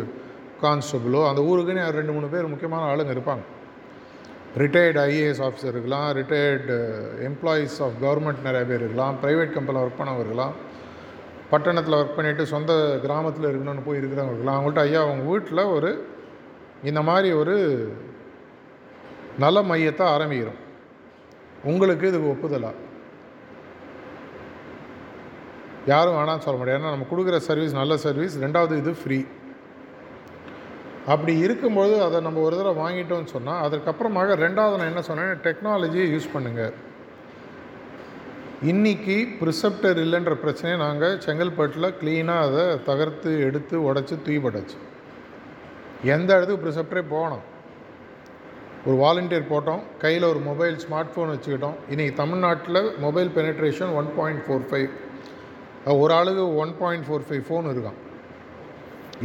கான்ஸ்டபுளோ அந்த ஊருக்குன்னு ரெண்டு மூணு பேர் முக்கியமான ஆளுங்க இருப்பாங்க. ரிட்டையர்டு ஐஏஎஸ் ஆஃபீஸர் இருக்கலாம் ரிட்டையர்டு எம்ப்ளாயீஸ் ஆஃப் கவர்மெண்ட் நிறைய பேர் இருக்கலாம் ப்ரைவேட் கம்பெனியில் ஒர்க் பண்ணவங்க இருக்கலாம். பட்டணத்தில் ஒர்க் பண்ணிவிட்டு சொந்த கிராமத்தில் இருக்கணும்னு போய் இருக்கிறவங்க இருக்கலாம். அவங்கள்ட்ட ஐயா அவங்க வீட்டில் ஒரு இந்த மாதிரி ஒரு நல மையத்தை ஆரம்பிக்கிறோம். உங்களுக்கு இது ஒப்புதலாக யாரும் வேணாம்னு சொல்ல முடியாது. ஏன்னா நம்ம கொடுக்குற சர்வீஸ் நல்ல சர்வீஸ் ரெண்டாவது இது ஃப்ரீ அப்படி இருக்கும்போது அதை நம்ம ஒரு தடவை வாங்கிட்டோம்னு சொன்னால் அதுக்கப்புறமாக ரெண்டாவது நான் என்ன சொன்னேன்? டெக்னாலஜியை யூஸ் பண்ணுங்கள் இன்றைக்கி ப்ரிசெப்டர் இல்லைன்ற பிரச்சனையை நாங்கள் செங்கல்பட்டில் க்ளீனாக அதை தகர்த்து எடுத்து உடச்சி தூய்பட்டாச்சு எந்த இடத்துக்கு ப்ரிசெப்டரே போகணும்? ஒரு வாலண்டியர் போட்டோம். கையில் ஒரு மொபைல் ஸ்மார்ட் ஃபோன் வச்சுக்கிட்டோம். இன்றைக்கி தமிழ்நாட்டில் mobile penetration one point four five ஒரு ஆளுக்கு one point four five phone இருக்கான்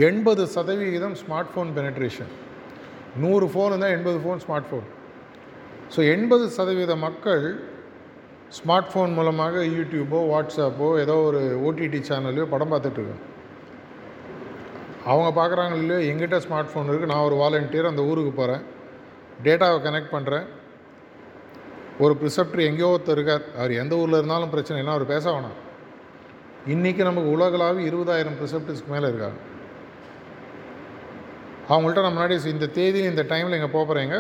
எண்பது சதவிகிதம் ஸ்மார்ட் ஃபோன் பெனட்ரேஷன் நூறு ஃபோன் இருந்தால் எண்பது ஃபோன் ஸ்மார்ட் ஃபோன் ஸோ எண்பது சதவீத மக்கள் ஸ்மார்ட் ஃபோன் மூலமாக யூடியூப்போ வாட்ஸ்அப்போ ஏதோ ஒரு ஓடிடி சேனல்லையோ படம் பார்த்துட்ருக்காங்க அவங்க பார்க்குறாங்க இல்லையோ எங்கிட்ட ஸ்மார்ட் ஃபோன் இருக்குது நான் ஒரு வாலண்டியர் அந்த ஊருக்கு போகிறேன் டேட்டாவை கனெக்ட் பண்ணுறேன் ஒரு ப்ரிசப்டர் எங்கேயோ ஒருத்தர் இருக்கார். அவர் எந்த ஊரில் இருந்தாலும் பிரச்சனை இல்லை அவர் பேச வேணாம். இன்றைக்கி நமக்கு உலகளாவி இருபதாயிரம் ப்ரிசெப்டர்ஸ்க்கு மேலே இருக்காங்க. அவங்கள்ட்ட நான் முன்னாடி இந்த தேதி இந்த டைமில் இங்கே போகிறேங்க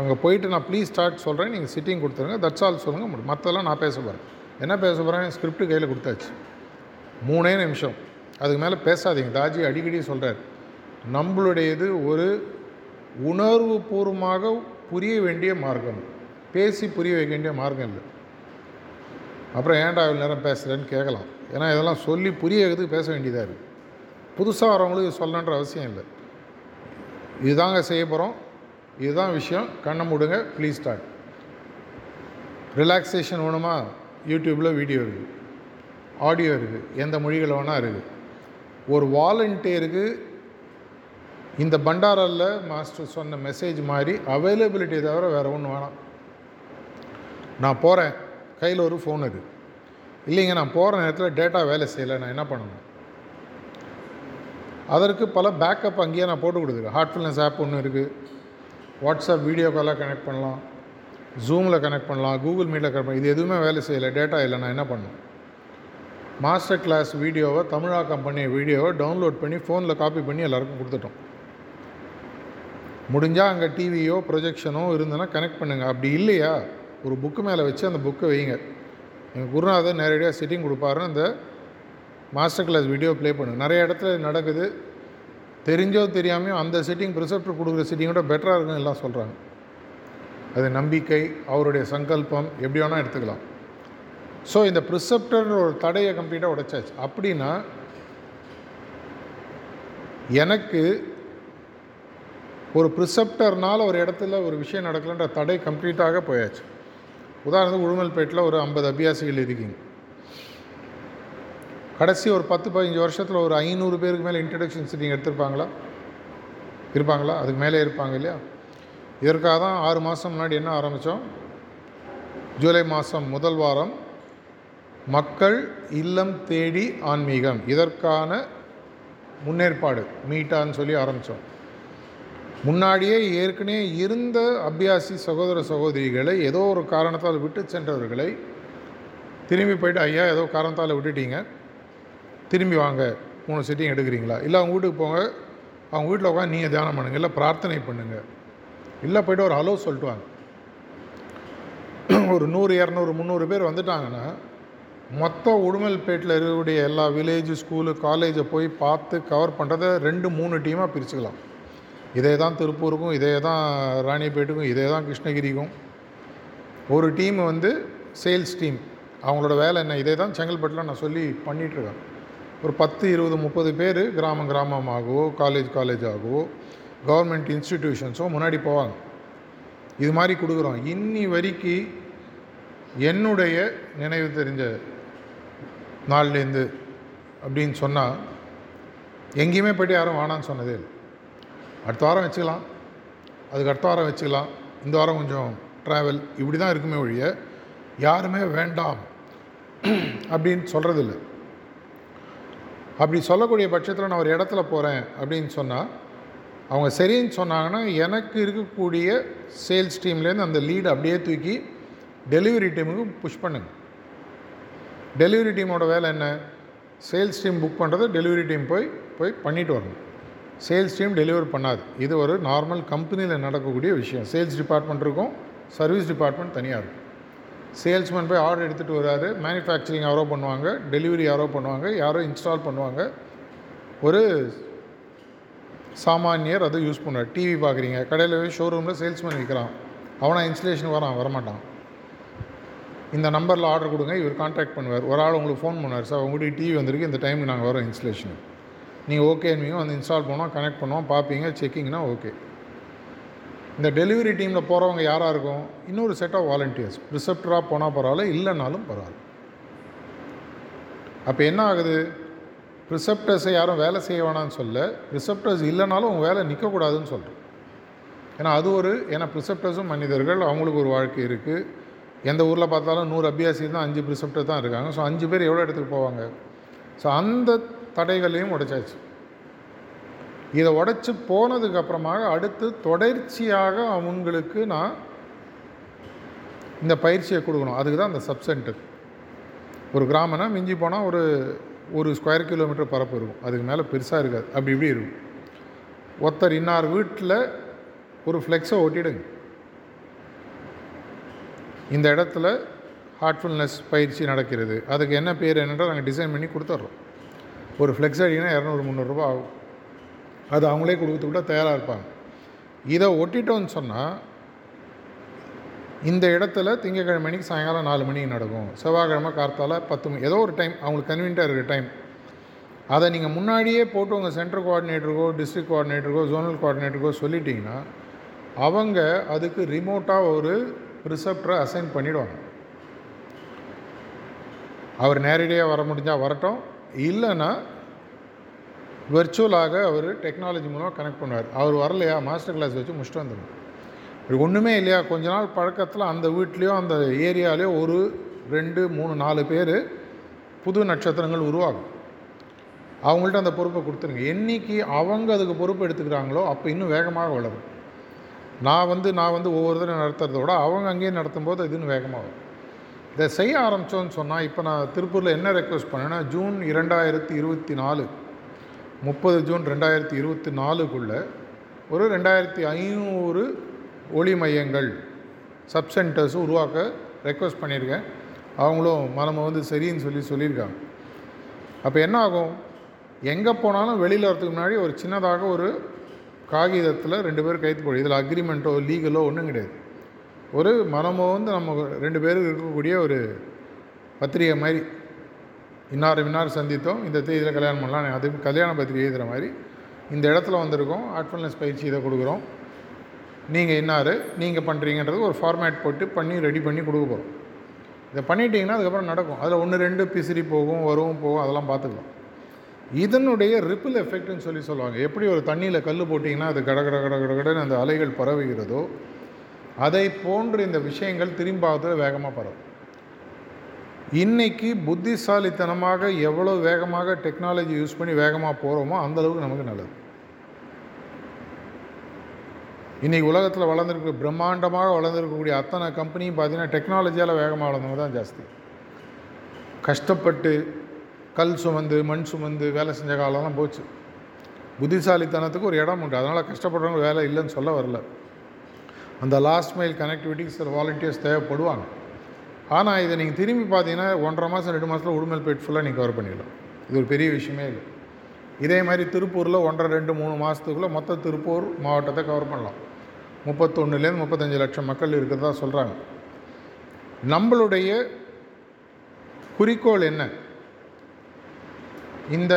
அங்கே போயிட்டு நான் ப்ளீஸ் ஸ்டார்ட் சொல்கிறேன் நீங்கள் சிட்டிங் கொடுத்துருங்க. தட்ஸ் ஆல் சொல்லுங்கள் முடியும் மற்றெல்லாம் நான் பேச போகிறேன் என்ன பேச போகிறேன் ஸ்கிரிப்ட் கையில் கொடுத்தாச்சு. மூணே நிமிஷம். அதுக்கு மேலே பேசாதீங்க. தாஜி அடிக்கடி சொல்கிறார் நம்மளுடையது ஒரு உணர்வு பூர்வமாக புரிய வேண்டிய மார்க்கம். பேசி புரிய வைக்க வேண்டிய மார்க்கம் இல்லை. அப்புறம் ஏன்டா இவ்வளோ நேரம் பேசுகிறேன்னு கேட்கலாம். ஏன்னா இதெல்லாம் சொல்லி புரிய வைக்கிறதுக்கு பேச வேண்டியதாக இருக்குது புதுசாக வரவங்களுக்கு சொல்லணுன்ற அவசியம் இல்லை. இதுதாங்க செய்ய போகிறோம் இதுதான் விஷயம். கண்ணை மூடுங்க. ப்ளீஸ் ஸ்டார்ட் ரிலாக்ஸேஷன் வேணுமா? யூடியூப்பில் வீடியோ இருக்குது ஆடியோ இருக்குது எந்த மொழிகள் வேணால் இருக்குது ஒரு வாலண்டியருக்கு இந்த பண்டாரில் மாஸ்டர் சொன்ன மெசேஜ் மாதிரி அவைலபிலிட்டி தவிர வேறு ஒன்று வேணாம். நான் போகிறேன் கையில் ஒரு ஃபோன் இருக்குது இல்லைங்க நான் போகிற நேரத்தில் டேட்டா வேலை செய்யலை நான் என்ன பண்ணணும்? அதற்கு பல பேக்கப் அங்கேயே நான் போட்டு கொடுத்துருக்கேன் ஹார்ட்ஃபுல்னஸ் ஆப் ஒன்று இருக்குது வாட்ஸ்அப் வீடியோ காலாக கனெக்ட் பண்ணலாம். ஜூமில் கனெக்ட் பண்ணலாம். கூகுள் மீட்டில் கனெக்ட் பண்ணலாம் இது எதுவுமே வேலை செய்யலை. டேட்டா இல்லை நான் என்ன பண்ணணும்? மாஸ்டர் கிளாஸ் வீடியோவை தமிழாக்கம் பண்ணிய வீடியோவை டவுன்லோட் பண்ணி ஃபோனில் காப்பி பண்ணி எல்லாருக்கும் கொடுத்துட்டோம். முடிஞ்சால் அங்கே டிவியோ ப்ரொஜெக்ஷனோ இருந்ததுன்னா கனெக்ட் பண்ணுங்கள் அப்படி இல்லையா? ஒரு புக்கு மேலே வச்சு அந்த புக்கை வைங்க எங்கள் குருநாதர் நேரடியாக சிட்டிங் கொடுப்பாருன்னு அந்த மாஸ்டர் கிளாஸ் வீடியோ ப்ளே பண்ணு நிறைய இடத்துல நடக்குது. தெரிஞ்சோ தெரியாமையோ அந்த சிட்டிங் ப்ரிசெப்டர் கொடுக்குற சிட்டிங்கோட பெட்டராக இருக்குன்னு எல்லாம் சொல்கிறாங்க அது நம்பிக்கை அவருடைய சங்கல்பம் எப்படி வேணால் எடுத்துக்கலாம். ஸோ இந்த ப்ரிசெப்டர்ன்ற ஒரு தடையை கம்ப்ளீட்டாக உடைச்சாச்சு. அப்படின்னா எனக்கு ஒரு ப்ரிசெப்டர்னால் ஒரு இடத்துல ஒரு விஷயம் நடக்கலன்ற தடை கம்ப்ளீட்டாக போயாச்சு. உதாரணத்துக்கு உடுமல்பேட்டில் ஒரு ஐம்பது அபியாசிகள் இருக்கீங்க. கடைசி ஒரு பத்து பதினஞ்சு வருஷத்தில் ஒரு ஐநூறு பேருக்கு மேலே இன்ட்ரடக்ஷன் சிட்டிங் எடுத்திருப்பாங்களா? இருப்பாங்களா? அதுக்கு மேலே இருப்பாங்க இல்லையா? இதற்காக தான் ஆறு மாதம் முன்னாடி என்ன ஆரம்பித்தோம்? ஜூலை மாதம் முதல் வாரம் மக்கள் இல்லம் தேடி ஆன்மீகம். இதற்கான முன்னேற்பாடு மீட்டான்னு சொல்லி ஆரம்பித்தோம். முன்னாடியே ஏற்கனவே இருந்த அபியாசி சகோதர சகோதரிகளை ஏதோ ஒரு காரணத்தால் விட்டு சென்றவர்களை திரும்பி போயிட்டு ஐயா ஏதோ காரணத்தால் விட்டுட்டீங்க. திரும்பி வாங்க. மூணு சிட்டிங் எடுக்கிறீங்களா? இல்லை அவங்க வீட்டுக்கு போங்க. அவங்க வீட்டில் உட்காந்து நீங்கள் தியானம் பண்ணுங்கள் இல்லை பிரார்த்தனை பண்ணுங்கள் இல்லை போய்ட்டு ஒரு ஹலோ சொல்லிட்டு வாங்க ஒரு நூறு இரநூறு முந்நூறு பேர் வந்துட்டாங்கன்னா மொத்த உடுமல்பேட்டில் இருக்கக்கூடிய எல்லா வில்லேஜ் ஸ்கூலு காலேஜை போய் பார்த்து கவர் பண்ணுறதை ரெண்டு மூணு டீமாக பிரிச்சுக்கலாம். இதே தான் திருப்பூருக்கும் இதே தான் ராணிப்பேட்டுக்கும் இதே தான் கிருஷ்ணகிரிக்கும். ஒரு டீம் வந்து சேல்ஸ் டீம் அவங்களோட வேலை என்ன? இதே தான் செங்கல்பட்டில் நான் சொல்லி பண்ணிகிட்ருக்கேன் ஒரு பத்து இருபது முப்பது பேர் கிராமம் கிராமமாகவோ காலேஜ் காலேஜாகவோ கவர்மெண்ட் இன்ஸ்டிடியூஷன்ஸோ முன்னாடி போவாங்க. இது மாதிரி கொடுக்குறோம். இன்னி வரைக்கு என்னுடைய நினைவு தெரிஞ்ச நாள்லேருந்து அப்படின்னு சொன்னால் எங்கேயுமே போய்ட்டு யாரும் வேணான்னு சொன்னதே இல்லை. அடுத்த வாரம் வச்சுக்கலாம். அதுக்கு அடுத்த வாரம் வச்சுக்கலாம். இந்த வாரம் கொஞ்சம் ட்ராவல் இப்படி தான் இருக்குமே ஒழிய யாருமே வேண்டாம் அப்படின்னு சொல்கிறதில்ல அப்படி சொல்லக்கூடிய பட்சத்தில் நான் ஒரு இடத்துல போகிறேன் அப்படின்னு சொன்னால் அவங்க சரின்னு சொன்னாங்கன்னா எனக்கு இருக்கக்கூடிய சேல்ஸ் டீம்லேருந்து அந்த லீடு அப்படியே தூக்கி டெலிவரி டீமுக்கு புஷ் பண்ணுங்க. டெலிவரி டீமோட வேலை என்ன? சேல்ஸ் டீம் புக் பண்ணுறது டெலிவரி டீம் போய் போய் பண்ணிட்டு வரணும். சேல்ஸ் டீம் டெலிவர் பண்ணாது. இது ஒரு நார்மல் கம்பெனியில் நடக்கக்கூடிய விஷயம். சேல்ஸ் டிபார்ட்மெண்ட் இருக்கும். சர்வீஸ் டிபார்ட்மெண்ட் தனியாக இருக்கும். சேல்ஸ்மேன் போய் ஆர்டர் எடுத்துகிட்டு வராரு மேனுஃபேக்சரிங் யாரோ பண்ணுவாங்க. டெலிவரி யாரோ பண்ணுவாங்க. யாரோ இன்ஸ்டால் பண்ணுவாங்க. ஒரு சாமானியர் அதை யூஸ் பண்ணுவார். டிவி பார்க்குறீங்க. கடையில் போய் ஷோரூமில் சேல்ஸ்மேன் விற்கிறான். அவனா இன்ஸ்டலேஷன் வரான். வரமாட்டான். இந்த நம்பரில் ஆர்டர் கொடுங்க. இவர் காண்டாக்ட் பண்ணுவார். ஒரு ஆள் உங்களுக்கு ஃபோன் பண்ணுவார். சார் உங்கள்கிட்ட டிவி வந்திருக்கு. இந்த டைமுக்கு நாங்கள் வரோம் இன்ஸ்டலேஷன் நீங்கள் ஓகேன்வீங்க வந்து இன்ஸ்டால் பண்ணுவோம் கனெக்ட் பண்ணுவோம் பார்ப்பீங்க செக்கிங்னா ஓகே. இந்த டெலிவரி டீமில் போகிறவங்க யாராக இருக்கும்? இன்னொரு செட் ஆஃப் வாலண்டியர்ஸ் ரிசப்டராக போனால் பரவாயில்ல இல்லைனாலும் பரவாயில்ல. அப்போ என்ன ஆகுது? ரிசப்டர்ஸை யாரும் வேலை செய்ய வேணாம்னு சொல்ல ரிசப்டர்ஸ் இல்லைனாலும் உங்கள் வேலை நிற்கக்கூடாதுன்னு சொல்கிறோம் ஏன்னா அது ஒரு ஏன்னா ப்ரிசப்டர்ஸும் மனிதர்கள் அவங்களுக்கு ஒரு வாழ்க்கை இருக்குது எந்த ஊரில் பார்த்தாலும் நூறு அபியாசி தான் அஞ்சு ப்ரிசப்டர் தான் இருக்காங்க. ஸோ அஞ்சு பேர் எவ்வளோ இடத்துக்கு போவாங்க? ஸோ அந்த தடைகளையும் உடைச்சாச்சு. இதை உடைச்சி போனதுக்கு அப்புறமாக அடுத்து தொடர்ச்சியாக அவங்களுக்கு நான் இந்த பயிற்சியை கொடுக்கணும். அதுக்கு தான் அந்த சப்சென்ட்டு. ஒரு கிராமம்னா மிஞ்சி போனால் ஒரு ஒரு ஸ்கொயர் கிலோமீட்டர் பரப்பு இருக்கும். அதுக்கு மேலே பெருசாக இருக்காது. அப்படி இப்படி இருக்கும். ஒருத்தர் இன்னார் வீட்டில் ஒரு ஃப்ளெக்ஸை ஒட்டிடுங்க. இந்த இடத்துல ஹார்ட்ஃபுல்னஸ் பயிற்சி நடக்கிறது. அதுக்கு என்ன பேர் என்னென்றால் நாங்கள் டிசைன் பண்ணி கொடுத்துட்றோம். ஒரு ஃப்ளெக்ஸ் அடிங்கன்னா இரநூறு முந்நூறுரூபா ஆகும். அது அவங்களே கொடுத்து விட தயாராக இருப்பாங்க. இதை ஒட்டிட்டோன்னு சொன்னால் இந்த இடத்துல திங்கக்கிழமை மணிக்கு சாயங்காலம் நாலு மணிக்கு நடக்கும். செவ்வாய்க்கிழமை கார்த்தால பத்து மணி ஏதோ ஒரு டைம் அவங்களுக்கு கன்வீனியாக இருக்கிற டைம் அதை நீங்கள் முன்னாடியே போட்டு உங்கள் சென்ட்ரல் கோஆர்டினேட்டருக்கோ டிஸ்ட்ரிக்ட் கோஆர்டினேட்டருக்கோ ஜோனல் கோஆர்டினேட்டருக்கோ சொல்லிட்டிங்கன்னா அவங்க அதுக்கு ரிமோட்டாக ஒரு ரிசப்டரை அசைன் பண்ணிவிடுவாங்க அவர் நேரடியாக வர முடிஞ்சால் வரட்டும். இல்லைன்னா வெர்ச்சுவலாக அவர் டெக்னாலஜி மூலமாக கனெக்ட் பண்ணுவார். அவர் வரலையா? மாஸ்டர் கிளாஸ் வச்சு முடிச்சுட்டு வந்துடும் ஒன்றுமே இல்லையா? கொஞ்ச நாள் பழக்கத்தில் அந்த வீட்லேயோ அந்த ஏரியாலேயோ ஒரு ரெண்டு மூணு நாலு பேர் புது நட்சத்திரங்கள் உருவாகும். அவங்கள்ட்ட அந்த பொறுப்பை கொடுத்துருங்க. என்றைக்கு அவங்க அதுக்கு பொறுப்பு எடுத்துக்கிறாங்களோ அப்போ இன்னும் வேகமாக வளரும். நான் வந்து நான் வந்து ஒவ்வொருத்தரும் தடவை விட அவங்க அங்கேயே நடத்தும்போது இது இன்னும் வேகமாக வரும். இதை செய்ய ஆரம்பித்தோன்னு சொன்னால் இப்போ நான் திருப்பூரில் என்ன ரெக்வஸ்ட் பண்ணேன்னா ஜூன் இரண்டாயிரத்தி இருபத்தி நாலு முப்பது ஜூன் ரெண்டாயிரத்தி இருபத்தி நாலுக்குள்ளே ஒரு ரெண்டாயிரத்தி ஐநூறு ஒளி மையங்கள் சப் சென்டர்ஸ் உருவாக்க ரெக்வஸ்ட் பண்ணியிருக்கேன். அவங்களும் மனம் வந்து சரின்னு சொல்லி சொல்லியிருக்காங்க. அப்போ என்ன ஆகும்? எங்கே போனாலும் வெளியில் வரதுக்கு முன்னாடி ஒரு சின்னதாக ஒரு காகிதத்தில் ரெண்டு பேர் கைத்து போடும் இதில் அக்ரிமெண்ட்டோ லீகலோ ஒன்றும் கிடையாது. ஒரு மனமோ வந்து நம்ம ரெண்டு பேருக்கு இருக்கக்கூடிய ஒரு பத்திரிகை மாதிரி. இன்னார் இன்னார் சந்தித்தோம். இந்த தேதியில் கல்யாணம் பண்ணலாம் அது கல்யாண பத்திரிகை எழுதுகிற மாதிரி. இந்த இடத்துல வந்திருக்கோம். ஆட்ஃபுல்னஸ் பயிற்சி இதை கொடுக்குறோம். நீங்கள் இன்னார் நீங்கள் பண்ணுறீங்கன்றது ஒரு ஃபார்மேட் போட்டு பண்ணி ரெடி பண்ணி கொடுக்க போகிறோம் இதை பண்ணிட்டீங்கன்னா அதுக்கப்புறம் நடக்கும். அதில் ஒன்று ரெண்டு பிசிறி போகும் வரும் போகும் அதெல்லாம் பார்த்துக்கலாம். இதனுடைய ரிப்பிள் எஃபெக்ட்னு சொல்லி சொல்லுவாங்க. எப்படி ஒரு தண்ணியில் கல் போட்டிங்கன்னா அது கட கட கட கட கடன்னு அந்த அலைகள் பரவுகிறதோ அதை போன்று இந்த விஷயங்கள் திரும்பாவதில் வேகமாக பரவும். இன்றைக்கி புத்திசாலித்தனமாக எவ்வளோ வேகமாக டெக்னாலஜி யூஸ் பண்ணி வேகமாக போகிறோமோ அந்தளவுக்கு நமக்கு நல்லது. இன்றைக்கி உலகத்தில் வளர்ந்துருக்க பிரம்மாண்டமாக வளர்ந்துருக்கக்கூடிய அத்தனை கம்பெனியும் பார்த்தீங்கன்னா டெக்னாலஜியால் வேகமாக வளர்ந்தவங்க தான் ஜாஸ்தி. கஷ்டப்பட்டு கல் சுமந்து மண் சுமந்து வேலை செஞ்ச காலம்லாம் போச்சு. புத்திசாலித்தனத்துக்கு ஒரு இடம் உண்டு. அதனால் கஷ்டப்படுறவங்க வேலை இல்லைன்னு சொல்ல வரல. அந்த லாஸ்ட் மைல் கனெக்டிவிட்டிக்கு சில வாலண்டியர்ஸ் தேவைப்படுவாங்க. ஆனால் இதை நீங்கள் திரும்பி பார்த்தீங்கன்னா ஒன்றரை மாதம் ரெண்டு மாதத்தில் உடுமல்பேட் ஃபுல்லாக நீங்கள் கவர் பண்ணிடலாம். இது ஒரு பெரிய விஷயமே இல்லை. இதே மாதிரி திருப்பூரில் ஒன்றரை ரெண்டு மூணு மாதத்துக்குள்ளே மொத்த திருப்பூர் மாவட்டத்தை கவர் பண்ணலாம். முப்பத்தொன்னுலேருந்து முப்பத்தஞ்சு லட்சம் மக்கள் இருக்கிறதா சொல்கிறாங்க நம்மளுடைய குறிக்கோள் என்ன? இந்த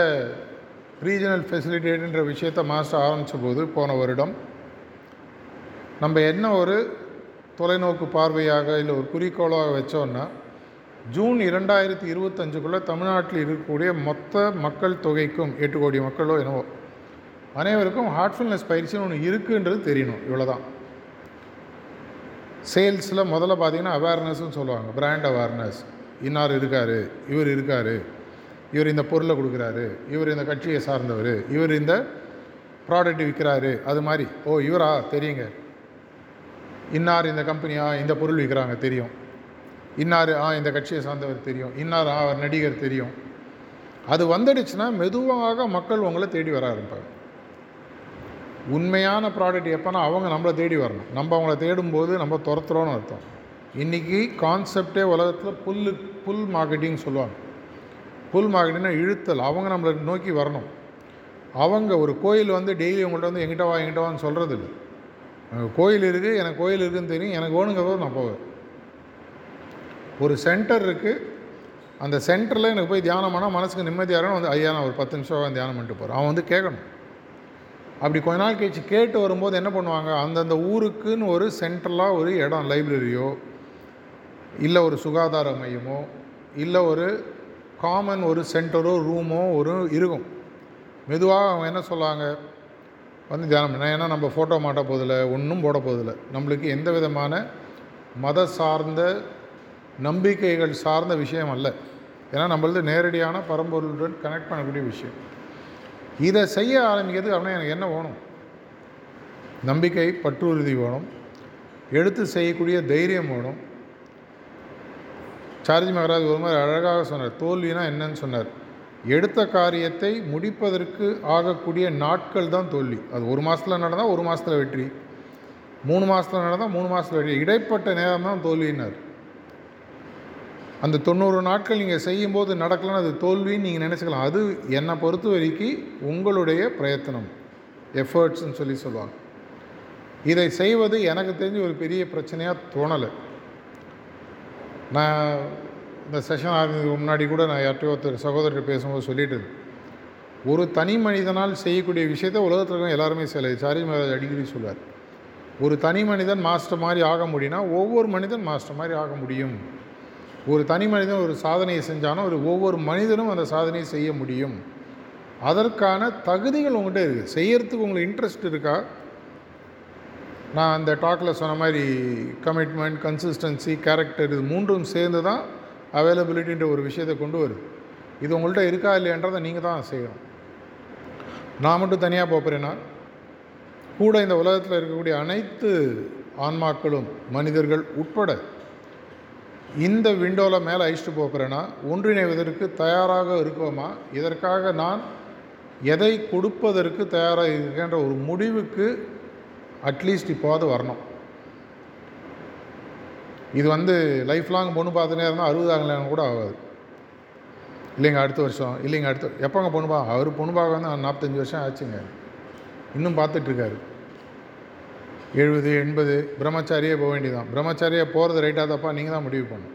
ரீஜனல் ஃபெசிலிட்டேட்டுன்ற விஷயத்தை மாஸ்டர் ஆரம்பித்த போது போன வருடம் நம்ம என்ன ஒரு தொலைநோக்கு பார்வையாக இல்லை ஒரு குறிக்கோளாக வச்சோன்னா ஜூன் இரண்டாயிரத்தி இருபத்தஞ்சுக்குள்ளே தமிழ்நாட்டில் இருக்கக்கூடிய மொத்த மக்கள் தொகைக்கும் எட்டு கோடி மக்களோ என்னவோ அனைவருக்கும் ஹார்ட்ஃபுல்னஸ் பயிற்சின்னு ஒன்று இருக்குன்றது தெரியணும் இவ்வளோதான் சேல்ஸில் முதல்ல பார்த்தீங்கன்னா அவேர்னஸ்ன்னு சொல்லுவாங்க பிராண்ட் அவேர்னஸ் இன்னார் இருக்கார் இவர் இருக்கார் இவர் இந்த பொருளை கொடுக்குறாரு இவர் இந்த கட்சியை சார்ந்தவர் இவர் இந்த ப்ராடக்ட் விற்கிறாரு அது மாதிரி. ஓ இவரா? தெரியுங்க. இன்னார் இந்த கம்பெனியா இந்த பொருள் விற்கிறாங்க தெரியும். இன்னார் ஆ இந்த கட்சியை சார்ந்தவர் தெரியும். இன்னார் ஆ அவர் நடிகர் தெரியும். அது வந்துடுச்சுன்னா மெதுவாக மக்கள் உங்களை தேடி வர ஆரம்பிப்பாங்க. உண்மையான ப்ராடக்ட் எப்போனா அவங்க நம்மளை தேடி வரணும். நம்ம அவங்கள தேடும்போது நம்ம துரத்துறோன்னு அர்த்தம். இன்றைக்கி கான்செப்டே உலகத்தில் புல் புல் மார்க்கெட்டிங் சொல்லுவாங்க. புல் மார்க்கெட்டிங்னா இழுத்தல். அவங்க நம்மளை நோக்கி வரணும். அவங்க ஒரு கோயில் வந்து டெய்லி உங்கள்கிட்ட வந்து எங்கிட்ட வா எங்கிட்ட வான்னு சொல்கிறது இல்லை கோயில் இருக்குது எனக்கு கோயில் இருக்குதுன்னு தெரியும் எனக்கு வேணுங்கிறத நான் போவேன். ஒரு சென்டர் இருக்குது அந்த சென்டரில் எனக்கு போய் தியானம் பண்ணால் மனசுக்கு நிம்மதியாக வந்து ஐயா நான் ஒரு பத்து நிமிஷம் தியானம் பண்ணிட்டு போகிறேன் அவன் வந்து கேட்கணும். அப்படி கொஞ்ச நாள் கழிச்சு கேட்டு வரும்போது என்ன பண்ணுவாங்க? அந்தந்த ஊருக்குன்னு ஒரு சென்ட்ரலாக ஒரு இடம் லைப்ரரியோ இல்லை ஒரு சுகாதார மையமோ இல்லை ஒரு காமன் ஒரு சென்டரோ ரூமோ ஒரு இருக்கும். மெதுவாக அவங்க என்ன சொல்லுவாங்க? வந்து தியானம் பண்ண. ஏன்னா நம்ம ஃபோட்டோ மாட்ட போதில்லை ஒன்றும் போட போதில்லை நம்மளுக்கு எந்த விதமான மத சார்ந்த நம்பிக்கைகள் சார்ந்த விஷயம் அல்ல. ஏன்னா நம்மளது நேரடியான பரம்பொருளுடன் கனெக்ட் பண்ணக்கூடிய விஷயம். இதை செய்ய ஆரம்பிக்கிறதுக்கு அப்படின்னா எனக்கு என்ன வேணும்? நம்பிக்கை பற்றுறுதி வேணும். எடுத்து செய்யக்கூடிய தைரியம் வேணும். சார்ஜி மகராஜ் ஒரு மாதிரி அழகாக சொன்னார் தோல்வினா என்னன்னு சொன்னார். எடுத்த காரியத்தை முடிப்பதற்கு ஆகக்கூடிய நாட்கள் தான் தோல்வி. அது ஒரு மாதத்தில் நடந்தால் ஒரு மாதத்தில் வெற்றி. மூணு மாதத்தில் நடந்தால் மூணு மாதத்தில் வெற்றி. இடைப்பட்ட நேரம் தான் தோல்வினார் அந்த தொண்ணூறு நாட்கள் நீங்கள் செய்யும்போது நடக்கலன்னு அது தோல்வின்னு நீங்கள் நினச்சிக்கலாம். அது என்னை பொறுத்த வரைக்கும் உங்களுடைய பிரயத்தனம். எஃபர்ட்ஸ்ன்னு சொல்லி சொல்லுவாங்க. இதை செய்வது எனக்கு தெரிஞ்சு ஒரு பெரிய பிரச்சனையாக தோணலை. நான் இந்த செஷன் ஆரம்பிக்கு முன்னாடி கூட நான் யார்கிட்டயோ ஒருத்தர் சகோதரர் பேசும்போது சொல்லிட்டு ஒரு தனி மனிதனால் செய்யக்கூடிய விஷயத்தை உலகத்தில் இருக்க எல்லாருமே செய்யலை. சாரி மகாராஜ் அடிக்கடி சொல்வார் ஒரு தனி மனிதன் மாஸ்டர் மாதிரி ஆக முடியும்னா ஒவ்வொரு மனிதன் மாஸ்டர் மாதிரி ஆக முடியும். ஒரு தனி மனிதன் ஒரு சாதனையை செஞ்சானோ ஒரு ஒவ்வொரு மனிதனும் அந்த சாதனையை செய்ய முடியும். அதற்கான தகுதிகள் உங்கள்கிட்ட இருக்குது செய்யறதுக்கு உங்களுக்கு இன்ட்ரெஸ்ட் இருக்கா? நான் அந்த டாக்கில் சொன்ன மாதிரி கமிட்மெண்ட் கன்சிஸ்டன்சி கேரக்டர் இது மூன்றும் சேர்ந்து தான் அவைலபிலிட்டின்ற ஒரு விஷயத்தை கொண்டு வருது இது உங்கள்கிட்ட இருக்கா இல்லையன்றதை நீங்கள் தான் செய்யணும். நான் மட்டும் தனியாக போகிறேன்னா கூட இந்த உலகத்தில் இருக்கக்கூடிய அனைத்து ஆன்மாக்களும் மனிதர்கள் உட்பட இந்த விண்டோவில் மேலே அழிச்சிட்டு போகிறேன்னா ஒன்றிணைவதற்கு தயாராக இருக்கோமா? இதற்காக நான் எதை கொடுப்பதற்கு தயாராக இருக்கின்ற ஒரு முடிவுக்கு அட்லீஸ்ட் இப்போது வரணும். இது வந்து லைஃப் லாங் பொண்ணு பார்த்துனே இருந்தால் அறுபதாங்கலாம் கூட ஆகாது. இல்லைங்க அடுத்த வருஷம். இல்லைங்க அடுத்த எப்போங்க பொண்ணு பா அவர் பொண்ணு பார்க்க வந்து நாற்பத்தஞ்சு வருஷம் ஆச்சுங்க. இன்னும் பார்த்துட்ருக்காரு. எழுபது எண்பது பிரம்மச்சாரியே போக வேண்டியதான் பிரம்மச்சாரியாக போகிறது ரைட்டாக தப்பா நீங்கள் தான் முடிவு பண்ணணும்.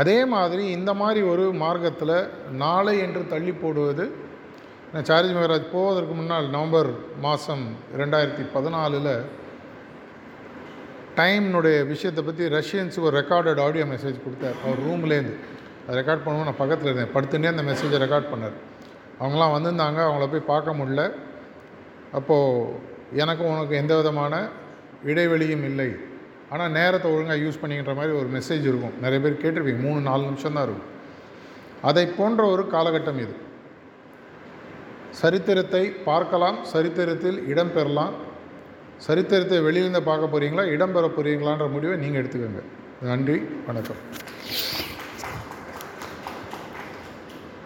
அதே மாதிரி இந்த மாதிரி ஒரு மார்க்கத்தில் நாளை என்று தள்ளி போடுவது நான் சார்ஜி மகராஜ் போவதற்கு முன்னால் நவம்பர் மாதம் ரெண்டாயிரத்தி பதினாலில் டைம்னுடைய விஷயத்தை பற்றி ரஷ்யன்ஸுக்கு ஒரு ரெக்கார்டட் ஆடியோ மெசேஜ் கொடுத்தார். அவர் ரூம்லேருந்து அதை ரெக்கார்ட் பண்ணுவோம் நான் பக்கத்தில் இருந்தேன். படுத்துனே அந்த மெசேஜை ரெக்கார்ட் பண்ணார். அவங்களாம் வந்திருந்தாங்க. அவங்கள போய் பார்க்க முடியல. அப்போது எனக்கும் உனக்கு எந்த விதமான இடைவெளியும் இல்லை. ஆனால் நேரத்தை ஒழுங்காக யூஸ் பண்ணிக்கின்ற மாதிரி ஒரு மெசேஜ் இருக்கும். நிறைய பேர் கேட்டிருப்பீங்க. மூணு நாலு நிமிஷம் தான் இருக்கும். அதை போன்ற ஒரு காலகட்டம் இது. சரித்திரத்தை பார்க்கலாம். சரித்திரத்தில் இடம்பெறலாம் சரித்திரத்தை வெளியிலேருந்து பார்க்க போகிறீங்களா இடம் பெற போகிறீங்களான்ற முடிவை நீங்கள் எடுத்துக்கோங்க. நன்றி வணக்கம்.